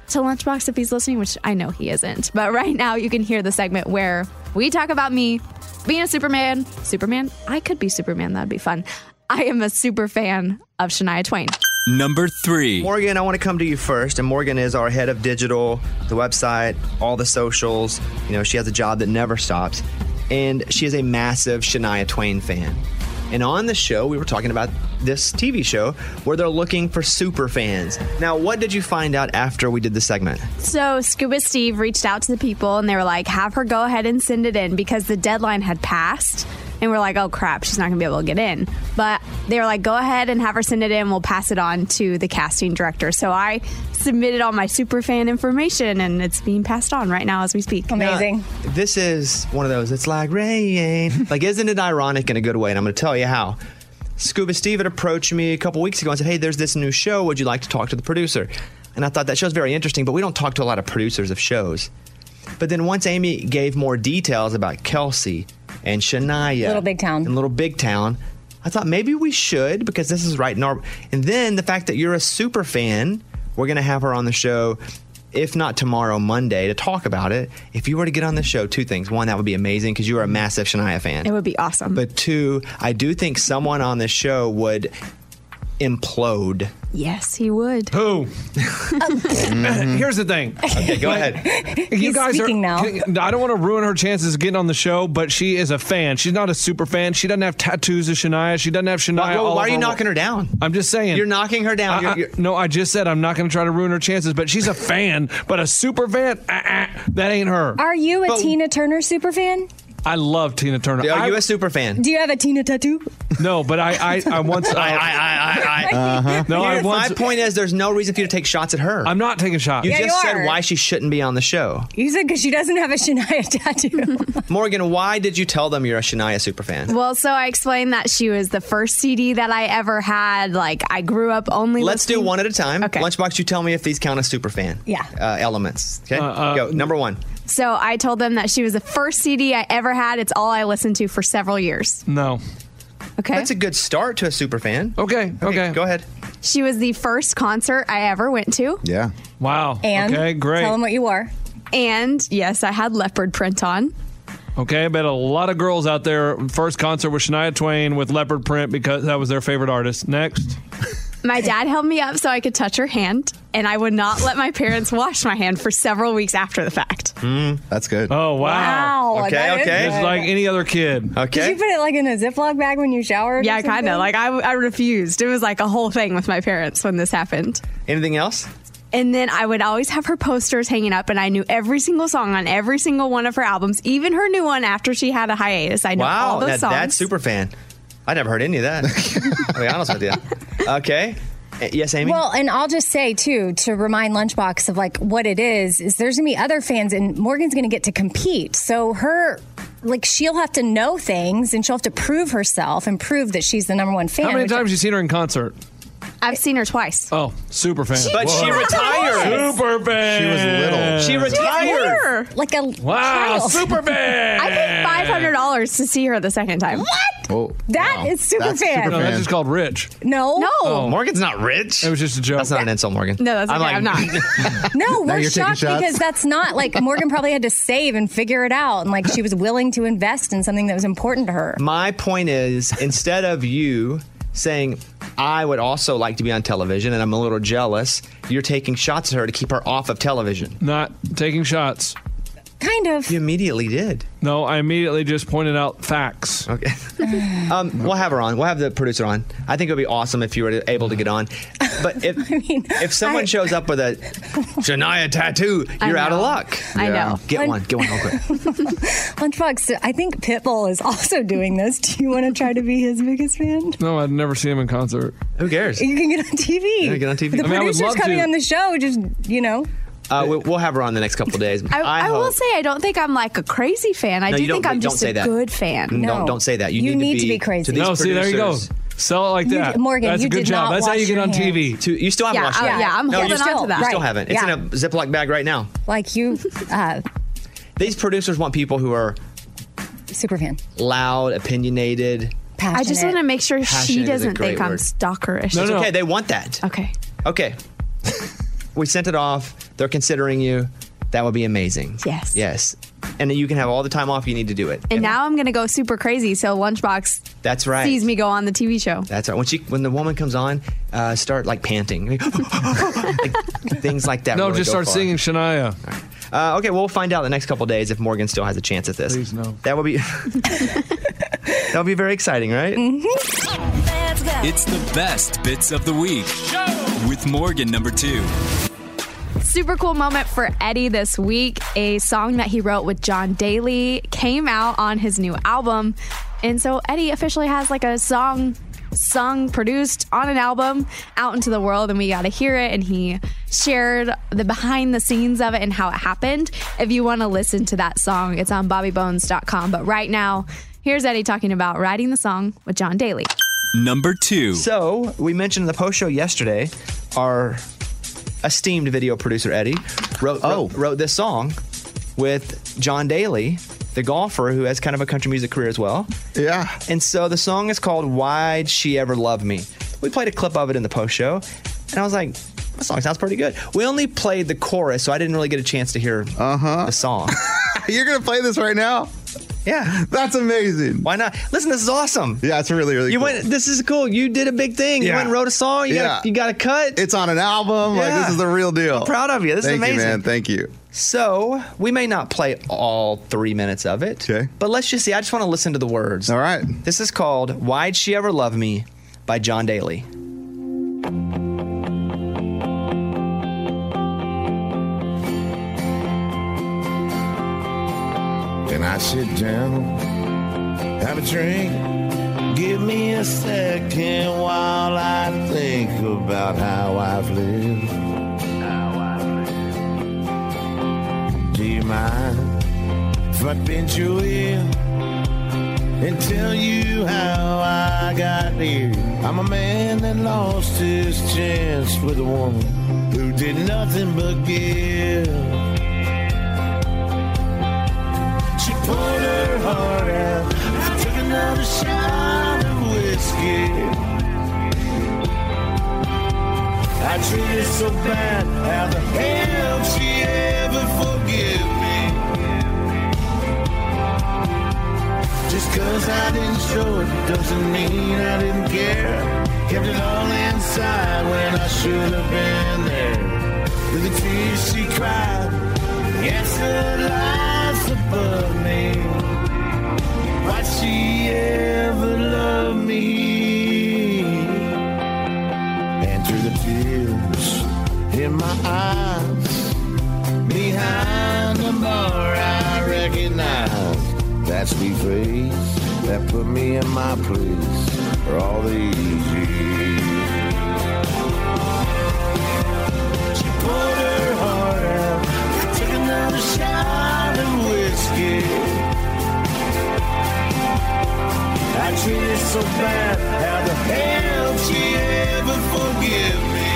to Lunchbox if he's listening, which I know he isn't. But right now, you can hear the segment where we talk about me being a Superman. Superman? I could be Superman. That'd be fun. I am a super fan of Shania Twain. Number three. Morgan, I want to come to you first. And Morgan is our head of digital, the website, all the socials. You know, she has a job that never stops. And she is a massive Shania Twain fan. And on the show, we were talking about this TV show where they're looking for super fans. Now, what did you find out after we did the segment? So Scuba Steve reached out to the people and they were like, have her go ahead and send it in because the deadline had passed. And we're like, oh crap, she's not gonna be able to get in. But they were like, go ahead and have her send it in. We'll pass it on to the casting director. So I submitted all my super fan information and it's being passed on right now as we speak. Amazing. This is one of those, it's like rain. like, isn't it ironic in a good way? And I'm going to tell you how. Scuba Steve had approached me a couple weeks ago and said, Hey, there's this new show. Would you like to talk to the producer? And I thought that show's very interesting, but we don't talk to a lot of producers of shows. But then once Amy gave more details about Kelsey and Shania, Little Big Town. and Little Big Town, I thought maybe we should because this is right in our. And then the fact that you're a super fan, we're going to have her on the show, if not tomorrow, Monday, to talk about it. If you were to get on the show, two things. One, that would be amazing because you are a massive Shania fan. It would be awesome. But two, I do think someone on the show would implode. Yes, he would. Who? Here's the thing. Okay, go ahead. you He's guys speaking are. now. I don't want to ruin her chances of getting on the show, but she is a fan. She's not a super fan. She doesn't have tattoos of Shania. She doesn't have Shania. Why, all why are you her- knocking her down? I'm just saying. You're knocking her down. I- I- You're- you're- no, I just said I'm not going to try to ruin her chances, but she's a fan. But a super fan, uh-uh, that ain't her. Are you a Tina Turner super fan? I love Tina Turner. Are I, you a super fan? Do you have a Tina tattoo? no, but I, I, I once. Uh, I, I, I, I, Uh-huh. No, I once. my point is, there's no reason for you to take shots at her. I'm not taking shots. You Yeah, just you said why she shouldn't be on the show. You said because she doesn't have a Shania tattoo. Morgan, why did you tell them you're a Shania super fan? Well, so I explained that she was the first CD that I ever had. Like I grew up only. Let's do one at a time. Okay. Lunchbox, you tell me if these count as super fan Yeah. uh, elements. Okay, Uh, go. Number one. So I told them that she was the first CD I ever had. It's all I listened to for several years. No. Okay. That's a good start to a super fan. Okay. Okay. Go ahead. She was the first concert I ever went to. Yeah. Wow. And okay. Great. tell them what you are. And yes, I had leopard print on. Okay, I bet a lot of girls out there first concert with Shania Twain with leopard print because that was their favorite artist. Next. My dad held me up so I could touch her hand, and I would not let my parents wash my hand for several weeks after the fact. Mm, that's good. Oh wow. Wow, Okay, that is okay. Just good. like any other kid. Okay. Did Okay. you put it like in a Ziploc bag when you showered? Yeah, kind of. Like I, I refused. It was like a whole thing with my parents when this happened. Anything else? And then I would always have her posters hanging up, and I knew every single song on every single one of her albums, even her new one after she had a hiatus. I know wow, all those that, songs. that's super fan. I never heard any of that. I'll be honest with you. Okay. Yes, Amy. Well, and I'll just say too to remind Lunchbox of like what it is is there's gonna be other fans and Morgan's gonna get to compete. So her like she'll have to know things and she'll have to prove herself and prove that she's the number one fan. How many times have you seen her in concert? I've seen her twice. Oh, super fan. but she retired. Super fan. She was little. She retired. Like a Wow, child. super fan. I paid five hundred dollars to see her the second time. What? Oh, That wow. is super That's fan. No, super that's just called rich. No, No, oh. oh. Morgan's not rich. It was just a joke. That's not an insult, Morgan. no, that's okay. like- I'm not. no, we're you're taking shocked shots? because that's not like Morgan probably had to save and figure it out, and like she was willing to invest in something that was important to her. My point is, instead of you saying, I would also like to be on television and I'm a little jealous, you're taking shots at her to keep her off of television. Not taking shots. Kind of. You immediately did. No, I immediately just pointed out facts. Okay. um, we'll have her on. We'll have the producer on. I think it would be awesome if you were able to get on. But if mean, if someone I- shows up with a Shania tattoo, you're out of know. luck. I know. Get one. Get one real quick. Lunchbox, I think Pitbull is also doing this. Do you want to try to be his biggest fan? No, I'd never see him in concert. Who cares? You can get on TV. Yeah, get on TV. The I mean, I would producer's love coming to. on the show. Just you know, Uh, we- we'll have her on the next couple of days. I, I, will say I don't think I'm like a crazy fan. I No, do think I'm just say a that. good fan. No, No. don't say that. You, You need, need to to be, be crazy. To these No, see, there you go. Sell it like You- that. Morgan, That's you a good did job. not That's how you get on hands. TV. To, you still haven't Yeah, watched uh, it. yeah, I'm no, holding you still, on to that. You still haven't. It's Yeah. in a Ziploc bag right now. like you, uh, These producers want people who are super fan, loud, opinionated. passionate. I just want to make sure Passionate she doesn't great think I'm stalkerish. No, It's no. okay. They want that. Okay. Okay. we sent it off. They're considering you. That would be amazing. Yes. Yes. And then you can have all the time off you need to do it. And now I'm gonna go super crazy so Lunchbox That's right. sees me go on the TV show. That's right. When she, when the woman comes on, uh, start like panting, like, things like that. No, really just start far. singing Shania. Uh, okay, we'll find out the next couple days if Morgan still has a chance at this. Please no. That would be that would be very exciting, right? It's the best bits of the week with Morgan number two. Super cool moment for Eddie this week. A song that he wrote with John Daly came out on his new album. And so Eddie officially has like a song sung, produced on an album out into the world, and we got to hear it. And he shared the behind the scenes of it and how it happened. If you want to listen to that song, it's on bobbybones.com. But right now, here's Eddie talking about writing the song with John Daly. Number two. So we mentioned in the post show yesterday, our esteemed video producer Eddie wrote Oh. wrote, wrote this song with John Daly, the golfer who has kind of a country music career as well. Yeah. And so the song is called "Why'd She Ever Love Me." We played a clip of it in the post show, and I was like, "That song sounds pretty good." We only played the chorus, so I didn't really get a chance to hear Uh-huh. the song. You're gonna play this right now? yeah, That's amazing. why not? Listen, this is awesome. Yeah, it's really, really You cool. went. This is cool. You did a big thing. You Yeah. went and wrote a song. You Yeah. got. A, you got a cut. It's on an album. Like Yeah. this is the real deal. I'm proud of you. This Thank is amazing. you, man. Thank you. So we may not play all three minutes of it. Okay. But let's just see. I just want to listen to the words. All right. This is called "Why'd She Ever Love Me" by John Daly. I sit down, have a drink. Give me a second while I think about how I've lived. Do you mind if I pinch your ear and tell you how I got here? I'm a man that lost his chance with a woman who did nothing but give. She poured her heart out. I took another shot of whiskey. I treated her so bad. How the hell she ever forgive me? Just cause I didn't show it doesn't mean I didn't care. Kept it all inside when I should have been there. With the tears she cried, the answer lies above me. Why'd she ever love me? And through the tears in my eyes, behind the bar, I recognize that sweet face that put me in my place for all these years. She poured her heart out, took another shot whiskey. I treated so bad, how the hell she ever forgive me?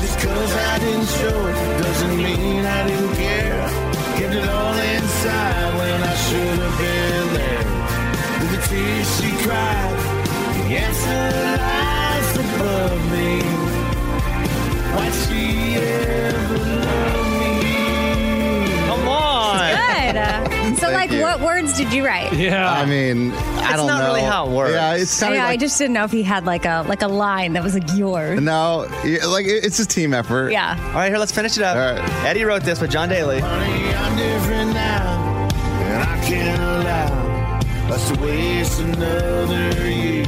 Just cause I didn't show it doesn't mean I didn't care. Kept it all inside when I should have been there. With the tears she cried, the answer lies above me. Why'd she ever love me? Come on. Good. Uh, so, like, what words did you write? Yeah. I mean, I It's don't not really how it works. Yeah, it's kind of yeah, I like just didn't know if he had like a like a line that was like yours. no, yeah, like it- it's a team effort. Yeah. All right, here, let's finish it up. Eddie wrote this with John Daly. I'm different now, and I can't allow us to waste another year.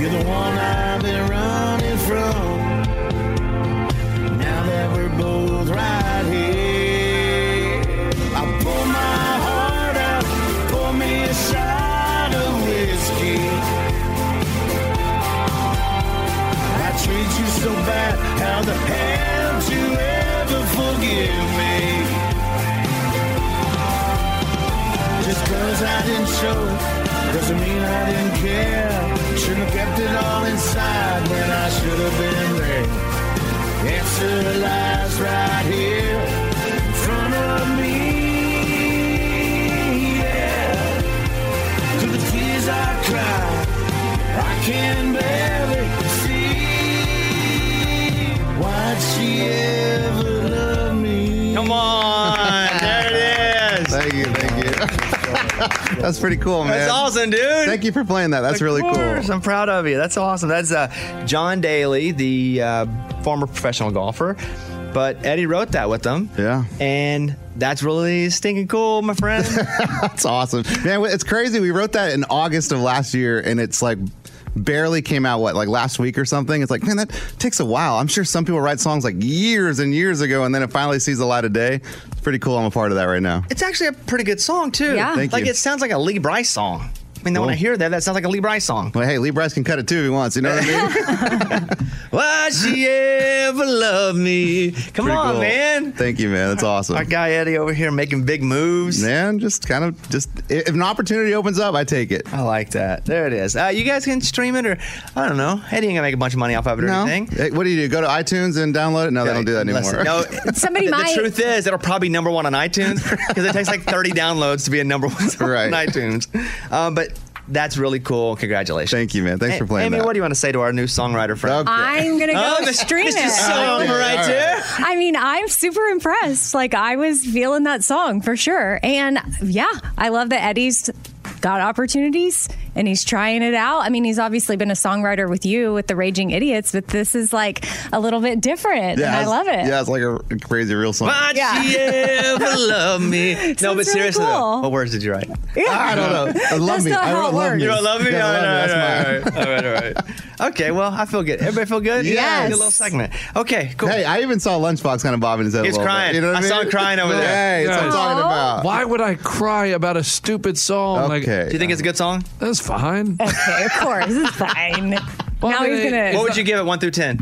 You're the one I've been running so bad, how the hell you ever forgive me? Just cause I didn't show doesn't mean I didn't care. Shouldn't have kept it all inside when I should have been there. Answer lies right here Come on, there it is. Thank you, thank you. That's pretty cool, man. That's awesome, dude. Thank you for playing that. That's Of really course, cool. I'm proud of you. That's awesome. That's uh, John Daly, the uh, former professional golfer. But Eddie wrote that with them. Yeah. And that's really stinking cool, my friend. That's awesome, man. It's crazy. We wrote that in August of last year, and it's like barely came out. What, like last week or something? It's like, man, that takes a while. I'm sure some people write songs like years and years ago, and then it finally sees the light of day. It's pretty cool. I'm a part of that right now. it's actually a pretty good song, too. Yeah. Thank like, you. it sounds like a Lee Brice song. I mean, when I hear that, that sounds like a Lee Brice song. Well, hey, Lee Brice can cut it too if he wants. You know what I mean? Why'd she ever love me? Come Pretty on, cool. man. Thank you, man. That's awesome. Our guy Eddie over here making big moves. Man, just kind of just if an opportunity opens up, I take it. I like that. There it is. Uh, you guys can stream it, or I don't know. Eddie ain't gonna make a bunch of money off of it or No. anything. Hey, what do you do? Go to iTunes and download it? No, they don't do that anymore. Listen, no, Somebody the, might- The truth is, it'll probably be number one on iTunes because it takes like 30 downloads to be a number one song Right. on iTunes. Um, but that's really cool. Congratulations. Thank you, man. Thanks for playing Amy, that. what do you want to say to our new songwriter friend? I'm gonna go Oh, stream Mr. it. Song writer. I mean, I'm super impressed. Like I was feeling that song for sure, and yeah, I love that Eddie's got opportunities. And he's trying it out. I mean, he's obviously been a songwriter with you with the Raging Idiots, but this is like a little bit different, and I love it. Yeah, it's like a crazy real song. Why'd Yeah. she ever love me? no, but Sounds really seriously, though, what words did you write? Yeah. I don't know. I love That's me. not I how wrote it love works. me. You don't love me? Yeah, all, right, love me. all, right, all right, all right. Okay, well, I feel good. Everybody feel good? Yes. Good little segment. Okay, cool. Hey, I even saw Lunchbox kind of bobbing his head. He a was crying. Bit. You know what I, I mean? saw him crying over there. Hey, that's what I'm talking about. Why would I cry about a stupid song? Okay. Do you think it's a good song? That's fine. Okay, of course, it's fine. Well, now I mean, he's gonna. What would you give it, one through ten?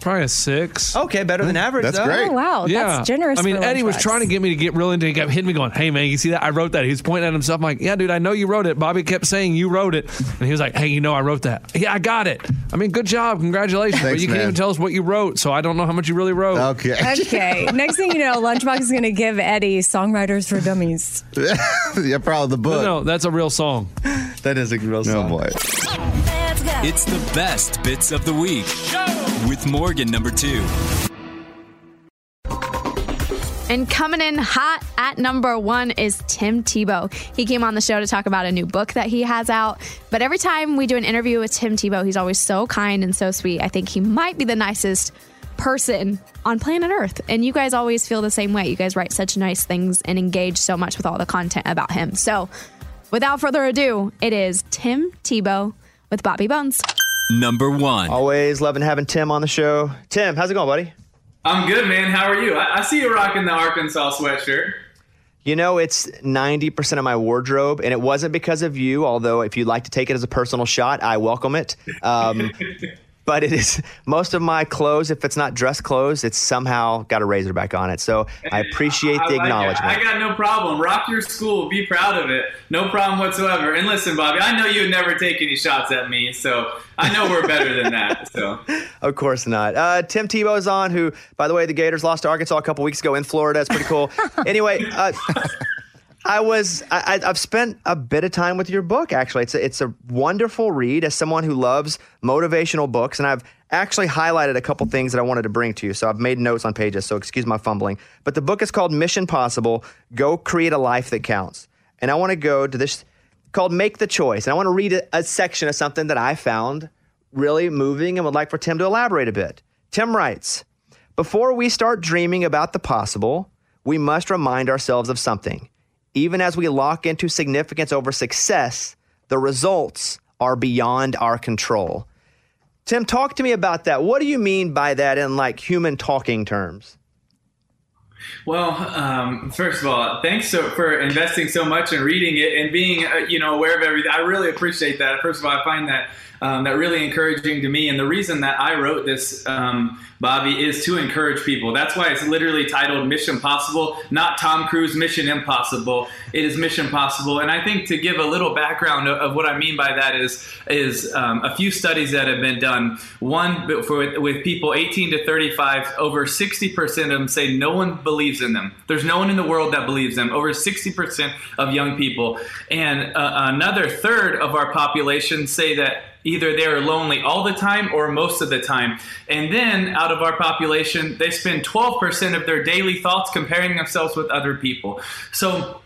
Probably a six. Okay, better than average. That's though. great. Oh wow, Yeah, that's generous. I mean, Eddie was trying to get me to get real into it. He kept hitting me, going, "Hey, man, you see that? I wrote that." He was pointing at himself. I'm like, "Yeah, dude, I know you wrote it." Bobby kept saying you wrote it, and he was like, "Hey, you know, I wrote that." Yeah, I got it. I mean, good job, congratulations. but Thanks, you can't even tell us what you wrote, so I don't know how much you really wrote. Okay. Okay. Next thing you know, Lunchbox is going to give Eddie Songwriters for Dummies. yeah, probably the book. no, that's a real song. That is a real Oh song. boy. It's the best bits of the week with Morgan number two. And coming in hot at number one is Tim Tebow. He came on the show to talk about a new book that he has out. But every time we do an interview with Tim Tebow, he's always so kind and so sweet. I think he might be the nicest person on planet Earth. And you guys always feel the same way. You guys write such nice things and engage so much with all the content about him. So without further ado, it is Tim Tebow with Bobby Bones. Number one. Always loving having Tim on the show. Tim, how's it going, buddy? I'm good, man. How are you? I, I see you rocking the Arkansas sweatshirt. You know, it's 90% of my wardrobe, and it wasn't because of you, although if you'd like to take it as a personal shot, I welcome it. Um, but it is most of my clothes, if it's not dress clothes, it's somehow got a razorback on it. So I appreciate I the it. acknowledgement. I got no problem. Rock your school. Be proud of it. No problem whatsoever. And listen, Bobby, I know you would never take any shots at me, so I know we're better than that. So Of course not. Uh, Tim Tebow's on, who, by the way, the Gators lost to Arkansas a couple weeks ago in Florida. It's pretty cool. anyway, uh, I was I, I've spent a bit of time with your book. Actually, it's a, it's a wonderful read as someone who loves motivational books, and I've actually highlighted a couple things that I wanted to bring to you. So I've made notes on pages. So excuse my fumbling. But the book is called Mission Possible: Go Create a Life That Counts. And I want to go to this called Make the Choice, and I want to read a, a section of something that I found really moving and would like for Tim to elaborate a bit. Tim writes Before we start dreaming about the possible, we must remind ourselves of something. Even as we lock into significance over success, the results are beyond our control. Tim, talk to me about that. What do you mean by that in like human talking terms? Well, um, first of all, thanks so, for investing so much in reading it and being, uh, you know, aware of everything. I really appreciate that. First of all, I find that um, that really encouraging to me. And the reason that I wrote this, um, Bobby, is to encourage people. That's why it's literally titled Mission Possible, not Tom Cruise Mission Impossible. It is Mission Possible. And I think to give a little background of, of what I mean by that is is um, a few studies that have been done. One for with people 18 to 35, over 60% of them say no one believes in them. There's no one in the world that believes them. Over 60% of young people, and uh, another third of our population say that either they're lonely all the time or most of the time. And then out of our population, they spend 12% of their daily thoughts comparing themselves with other people. So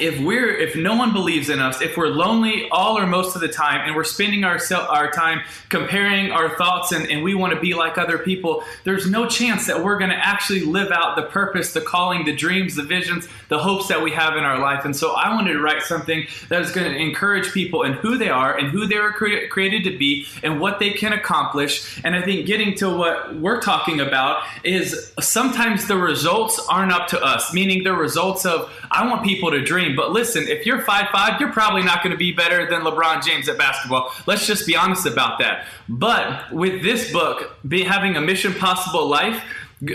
if we're if no one believes in us if we're lonely all or most of the time and we're spending our our time comparing our thoughts and, and we want to be like other people there's no chance that we're going to actually live out the purpose the calling the dreams the visions the hopes that we have in our life. And so i wanted to write something that is going to encourage people in who they are and who they were cre- created to be and what they can accomplish. And i think getting to what we're talking about is sometimes the results aren't up to us meaning the results of i want people to dream but listen, if you're 5'5, you're probably not going to be better than LeBron James at basketball. Let's just be honest about that. But with this book, be having a mission possible life,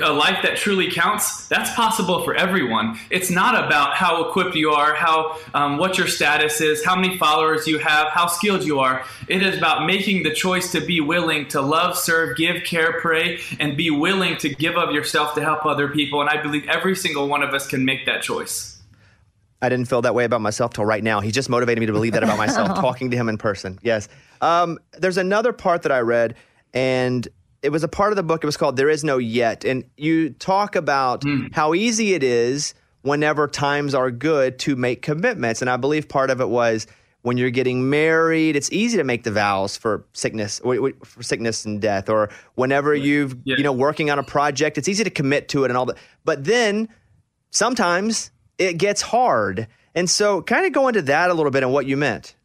a life that truly counts, that's possible for everyone. It's not about how equipped you are, how um, what your status is, how many followers you have, how skilled you are. It is about making the choice to be willing to love, serve, give, care, pray, and be willing to give of yourself to help other people. And I believe every single one of us can make that choice. I didn't feel that way about myself till right now. He just motivated me to believe that about myself, talking to him in person. Yes. Um, there's another part that I read, and it was a part of the book. It was called There Is No Yet. And you talk about how easy it is whenever times are good to make commitments. And I believe part of it was when you're getting married, it's easy to make the vows for sickness, w- w- for sickness and death, or whenever you've you know working on a project, it's easy to commit to it and all that. But then sometimes it gets hard, and so kind of go into that a little bit and what you meant.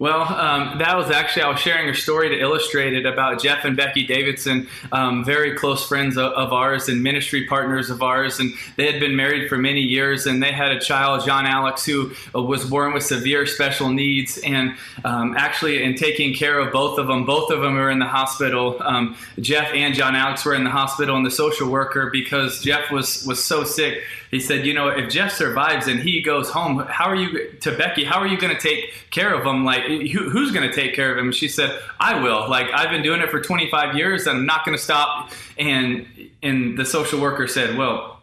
Well, um, that was actually, I was sharing a story to illustrate it about Jeff and Becky Davidson, um, very close friends of, of ours and ministry partners of ours. And they had been married for many years and they had a child, John Alex, who uh, was born with severe special needs. And um, actually, in taking care of both of them, both of them were in the hospital. Um, Jeff and John Alex were in the hospital, and the social worker, because Jeff was, was so sick, he said, you know, if Jeff survives and he goes home, how are you to Becky? How are you going to take care of him? Like, who, who's going to take care of him? She said, I will. Like, I've been doing it for 25 years, and I'm not going to stop. And and the social worker said, well,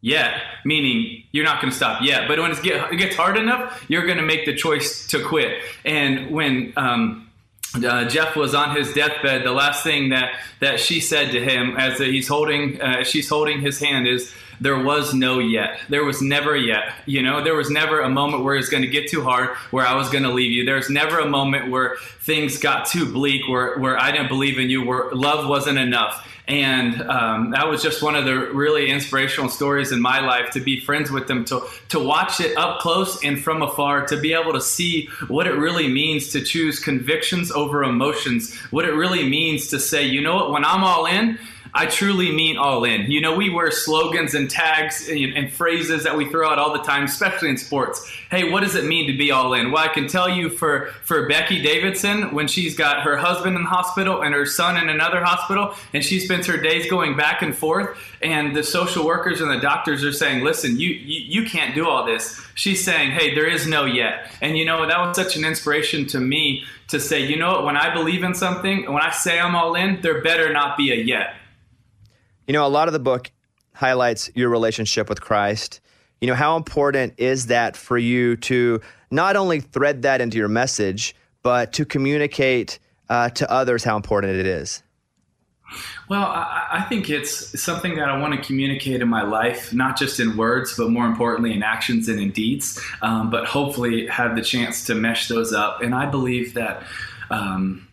yet, meaning you're not going to stop yet. But when it gets hard enough, you're going to make the choice to quit. And when um, uh, Jeff was on his deathbed, the last thing that, that she said to him as he's holding, uh, she's holding his hand is, there was no yet. There was never yet. You know, there was never a moment where it's going to get too hard, where I was going to leave you. There's never a moment where things got too bleak, where, where I didn't believe in you, where love wasn't enough. And um, that was just one of the really inspirational stories in my life to be friends with them, to, to watch it up close and from afar, to be able to see what it really means to choose convictions over emotions, what it really means to say, you know what, when I'm all in, I truly mean all in. You know, we wear slogans and tags and, and, phrases that we throw out all the time, especially in sports. Hey, what does it mean to be all in? Well, I can tell you for, for Becky Davidson, when she's got her husband in the hospital and her son in another hospital, and she spends her days going back and forth, and the social workers and the doctors are saying, listen, you, you, you can't do all this. She's saying, hey, there is no yet. And you know, that was such an inspiration to me to say, you know what, when I believe in something, when I say I'm all in, there better not be a yet. You know, a lot of the book highlights your relationship with Christ. You know, how important is that for you to not only thread that into your message, but to communicate uh, to others how important it is? Well, I, I, think it's something that I want to communicate in my life, not just in words, but more importantly in actions and in deeds, um, but hopefully have the chance to mesh those up. And I believe that. Um,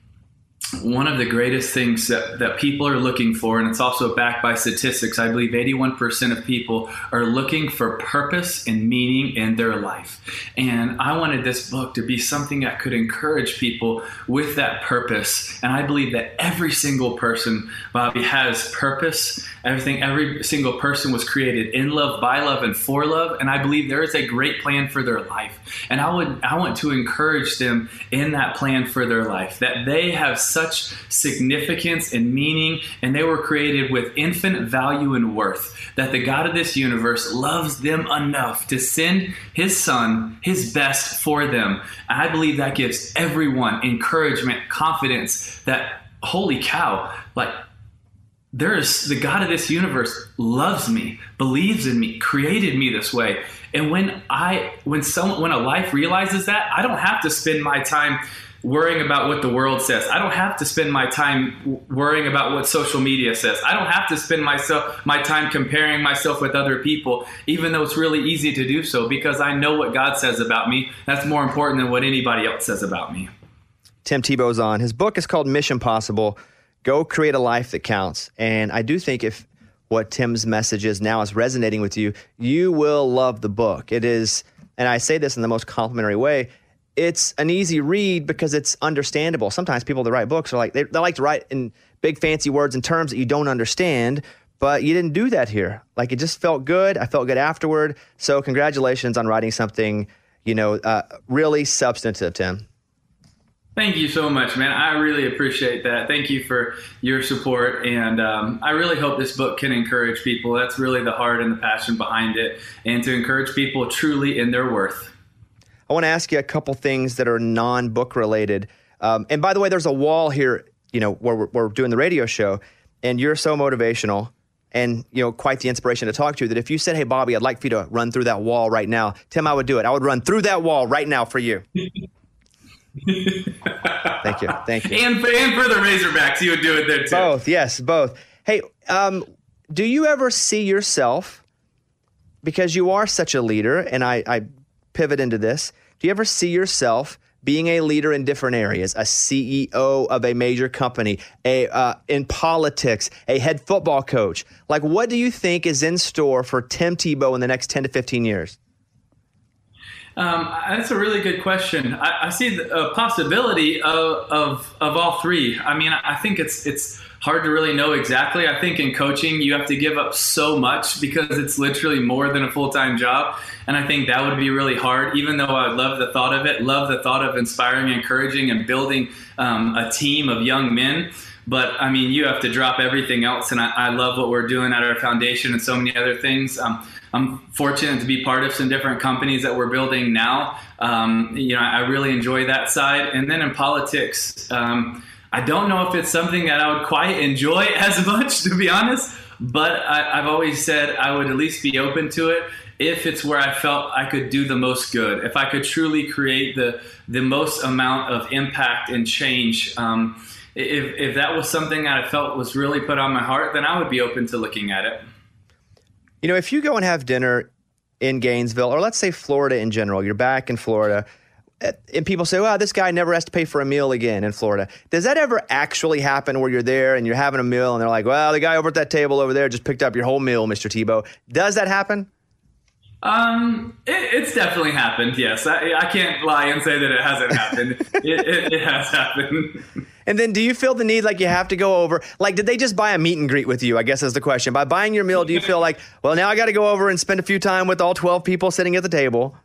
one of the greatest things that, that people are looking for, and it's also backed by statistics, I believe 81% of people are looking for purpose and meaning in their life. And I wanted this book to be something that could encourage people with that purpose. And I believe that every single person, Bobby, has purpose. Everything, every single person was created in love, by love, and for love. And I believe there is a great plan for their life. And I would, I want to encourage them in that plan for their life, that they have such such significance and meaning, and they were created with infinite value and worth. That the God of this universe loves them enough to send His Son, His best for them. I believe that gives everyone encouragement, confidence that, holy cow, like, there's the God of this universe loves me, believes in me, created me this way. And when I when some when a life realizes that, I don't have to spend my time worrying about what the world says. I don't have to spend my time worrying about what social media says. I don't have to spend myself my time comparing myself with other people, even though it's really easy to do so because I know what God says about me. That's more important than what anybody else says about me. Tim Tebow's on. His book is called Mission Possible. Go create a life that counts. And I do think if what Tim's message is now is resonating with you, you will love the book. It is, and I say this in the most complimentary way, it's an easy read because it's understandable. Sometimes people that write books are like they, they like to write in big fancy words and terms that you don't understand, but you didn't do that here. Like it just felt good. I felt good afterward. So congratulations on writing something, you know, uh, really substantive, Tim. Thank you so much, man. I really appreciate that. Thank you for your support. And um, I really hope this book can encourage people. That's really the heart and the passion behind it, and to encourage people truly in their worth. I want to ask you a couple things that are non-book related. Um, and by the way, there's a wall here, you know, where we're, we're doing the radio show, and you're so motivational and you know quite the inspiration to talk to. That if you said, "Hey, Bobby, I'd like for you to run through that wall right now," Tim, I would do it. I would run through that wall right now for you. Thank you. Thank you. And, and for the Razorbacks, you would do it there too. Both, yes, both. Hey, um, do you ever see yourself, because you are such a leader, and I, I pivot into this, Do you ever see yourself being a leader in different areas, a CEO of a major company, a uh, in politics, a head football coach? Like, what do you think is in store for Tim Tebow in the next 10 to 15 years? Um, that's a really good question. I, I see a possibility of, of of all three. I mean, I think it's it's hard to really know exactly. I think in coaching you have to give up so much because it's literally more than a full time job, and I think that would be really hard. Even though I love the thought of it, love the thought of inspiring, encouraging, and building um, a team of young men. But I mean, you have to drop everything else, and I, I love what we're doing at our foundation and so many other things. Um, I'm fortunate to be part of some different companies that we're building now. Um, you know, I really enjoy that side. And then in politics, um, I don't know if it's something that I would quite enjoy as much, to be honest. But I, I've always said I would at least be open to it if it's where I felt I could do the most good. If I could truly create the the most amount of impact and change. Um, if, if that was something that I felt was really put on my heart, then I would be open to looking at it. You know, if you go and have dinner in Gainesville, or let's say Florida in general, you're back in Florida, eh, and people say, well, this guy never has to pay for a meal again in Florida. Does that ever actually happen where you're there and you're having a meal and they're like, well, the guy over at that table over there just picked up your whole meal, Mr. Tebow? Does that happen? Um, it, it's definitely happened. Yes, I, I can't lie and say that it hasn't happened. it, it, it has happened. And then do you feel the need like you have to go over? Like, did they just buy a meet and greet with you? I guess is the question. By buying your meal, do you feel like, well, now I got to go over and spend a few time with all 12 people sitting at the table?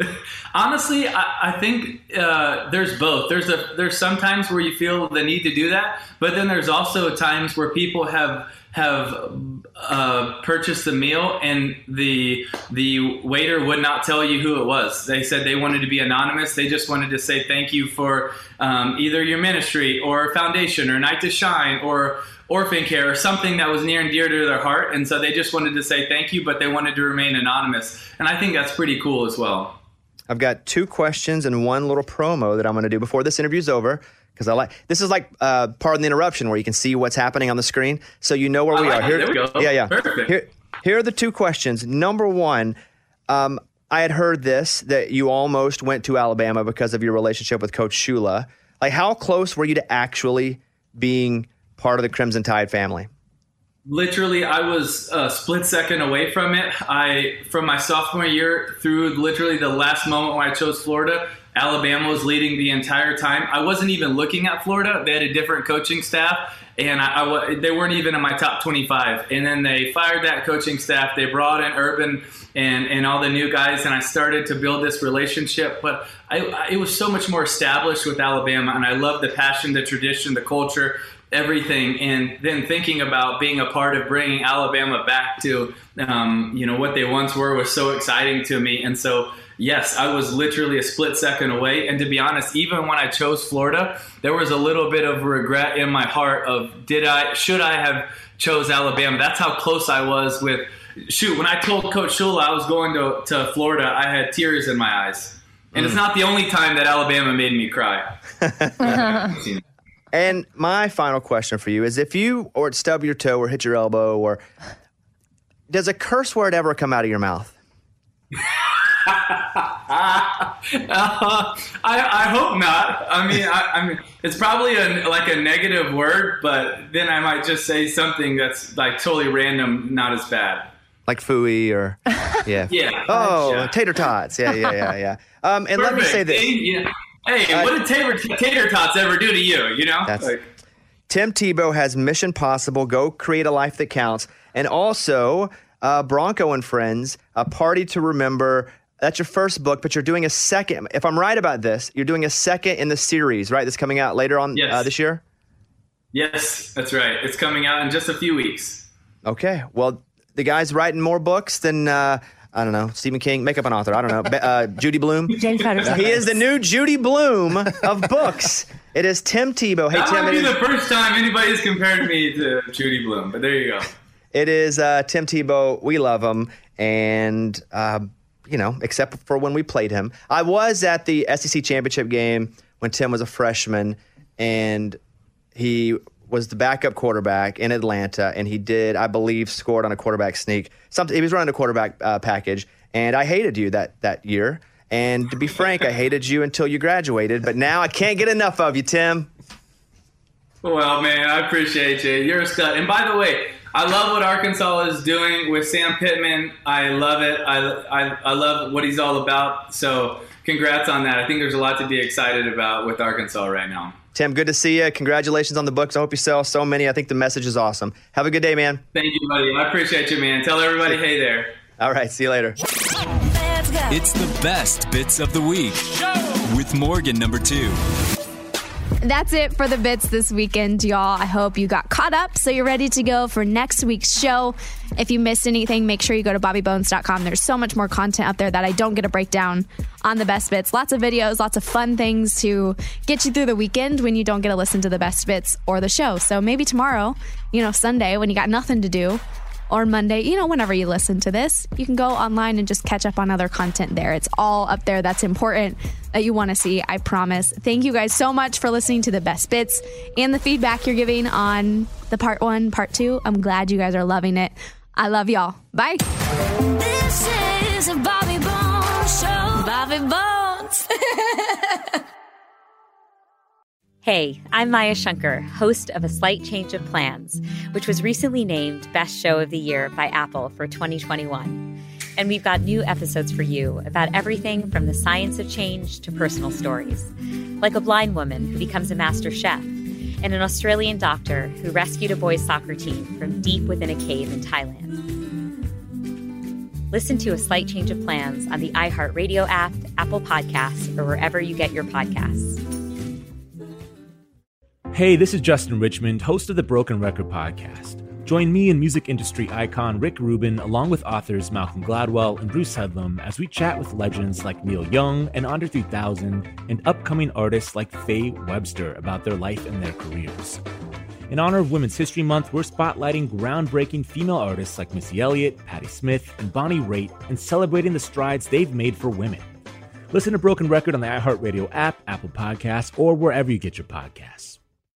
Honestly, I, I think uh, there's both. There's a there's sometimes where you feel the need to do that, but then there's also times where people have have uh, purchased the meal and the the waiter would not tell you who it was. They said they wanted to be anonymous. They just wanted to say thank you for um, either your ministry or foundation or Night to Shine or orphan care or something that was near and dear to their heart. And so they just wanted to say thank you, but they wanted to remain anonymous. And I think that's pretty cool as well. I've got two questions and one little promo that I'm going to do before this interview's over. Because I like this is like uh, pardon the interruption, where you can see what's happening on the screen, so you know where we like are. it. There we go. Yeah, yeah. Perfect. Here, here are the two questions. Number one, um, I had heard this that you almost went to Alabama because of your relationship with Coach Shula. Like, how close were you to actually being part of the Crimson Tide family? Literally, I was a split second away from it. I, from my sophomore year through literally the last moment when I chose Florida, Alabama was leading the entire time. I wasn't even looking at Florida. They had a different coaching staff, and I, I they weren't even in my top 25. And then they fired that coaching staff. They brought in Urban and, and all the new guys, and I started to build this relationship. But I, I, it was so much more established with Alabama, and I love the passion, the tradition, the culture everything and then thinking about being a part of bringing alabama back to um, you know what they once were was so exciting to me. And so yes i was literally a split second away. And to be honest even when i chose florida there was a little bit of regret in my heart of did i should i have chose alabama? That's how close i was with shoot when i told coach shula i was going to, to florida i had tears in my eyes. And it's Mm. not the only time that alabama made me cry And my final question for you is if you or stub your toe or hit your elbow or does a curse word ever come out of your mouth? Uh, I, I hope not. I mean, I, I mean, it's probably a, like a negative word, but then I might just say something that's like totally random, not as bad. Like fooey or yeah. Yeah. Oh, Yeah. tater tots. Yeah, yeah, yeah, yeah. Um, and let me say this. Yeah. Hey, Uh, what did tater, tater tots ever do to you? You know, Like, Tim Tebow has Mission Possible, Go Create a Life That Counts, and also uh, Bronco and Friends, A Party to Remember. That's your first book, but you're doing a second. If I'm right about this, you're doing a second in the series, right? That's coming out later on Yes. uh, this year? yes, that's right. It's coming out in just a few weeks. Okay. Well, the guy's writing more books than uh, I don't know Stephen King. Make up an author. I don't know. Uh, Judy Blume. James Patterson. He is the new Judy Blume of books. It is Tim Tebow. Hey that Tim. might It be is, the first time anybody's compared me to Judy Blume, but there you go. it is uh, Tim Tebow. We love him, and uh, you know, except for when we played him. I was at the SEC championship game when Tim was a freshman, and he was the backup quarterback in Atlanta, and he did, I believe, scored on a quarterback sneak. Something he was running a quarterback uh, package, and I hated you that that year. And to be frank, I hated you until you graduated, but now I can't get enough of you, Tim. Well, man, I appreciate you. You're a stud. And by the way, I love what Arkansas is doing with Sam Pittman. I love it. I, I, I love what he's all about. So, congrats on that. I think there's a lot to be excited about with Arkansas right now. Tim, good to see you. Congratulations on the books. I hope you sell so many. I think the message is awesome. Have a good day, man. Thank you, buddy. I appreciate you, man. Tell everybody, hey there. All right, see you later. It's the best bits of the week with Morgan number two. That's it for the bits this weekend, y'all. I hope you got caught up so you're ready to go for next week's show. If you missed anything, make sure you go to bobbybones.com. There's so much more content up there that I don't get a breakdown on the best bits. Lots of videos, lots of fun things to get you through the weekend when you don't get to listen to the best bits or the show. So maybe tomorrow, you know, Sunday when you got nothing to do, or Monday, you know, whenever you listen to this, you can go online and just catch up on other content there. It's all up there that's important that you want to see, I promise. Thank you guys so much for listening to the best bits and the feedback you're giving on the part one, part two. I'm glad you guys are loving it. I love y'all. Bye. This is a Bobby Bones show. Bobby Bones. Hey, I'm Maya Shankar, host of A Slight Change of Plans, which was recently named Best Show of the Year by Apple for 2021. And we've got new episodes for you about everything from the science of change to personal stories, like a blind woman who becomes a master chef, and an Australian doctor who rescued a boys' soccer team from deep within a cave in Thailand. Listen to A Slight Change of Plans on the iHeartRadio app, Apple Podcasts, or wherever you get your podcasts. Hey, this is Justin Richmond, host of the Broken Record podcast. Join me and music industry icon Rick Rubin, along with authors Malcolm Gladwell and Bruce Headlam, as we chat with legends like Neil Young and Andre 3000 and upcoming artists like Faye Webster about their life and their careers. In honor of Women's History Month, we're spotlighting groundbreaking female artists like Missy Elliott, Patti Smith, and Bonnie Raitt and celebrating the strides they've made for women. Listen to Broken Record on the iHeartRadio app, Apple Podcasts, or wherever you get your podcasts.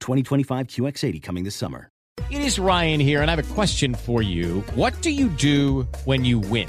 2025 QX80 coming this summer. It is Ryan here, and I have a question for you. What do you do when you win?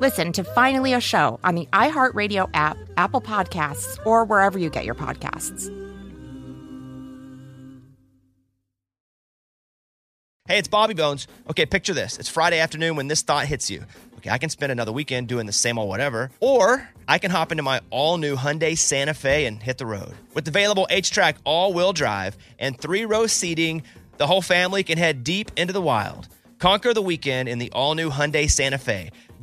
Listen to Finally a Show on the iHeartRadio app, Apple Podcasts, or wherever you get your podcasts. Hey, it's Bobby Bones. Okay, picture this. It's Friday afternoon when this thought hits you. Okay, I can spend another weekend doing the same old whatever, or I can hop into my all new Hyundai Santa Fe and hit the road. With available HTRAC all wheel drive and three row seating, the whole family can head deep into the wild. Conquer the weekend in the all new Hyundai Santa Fe.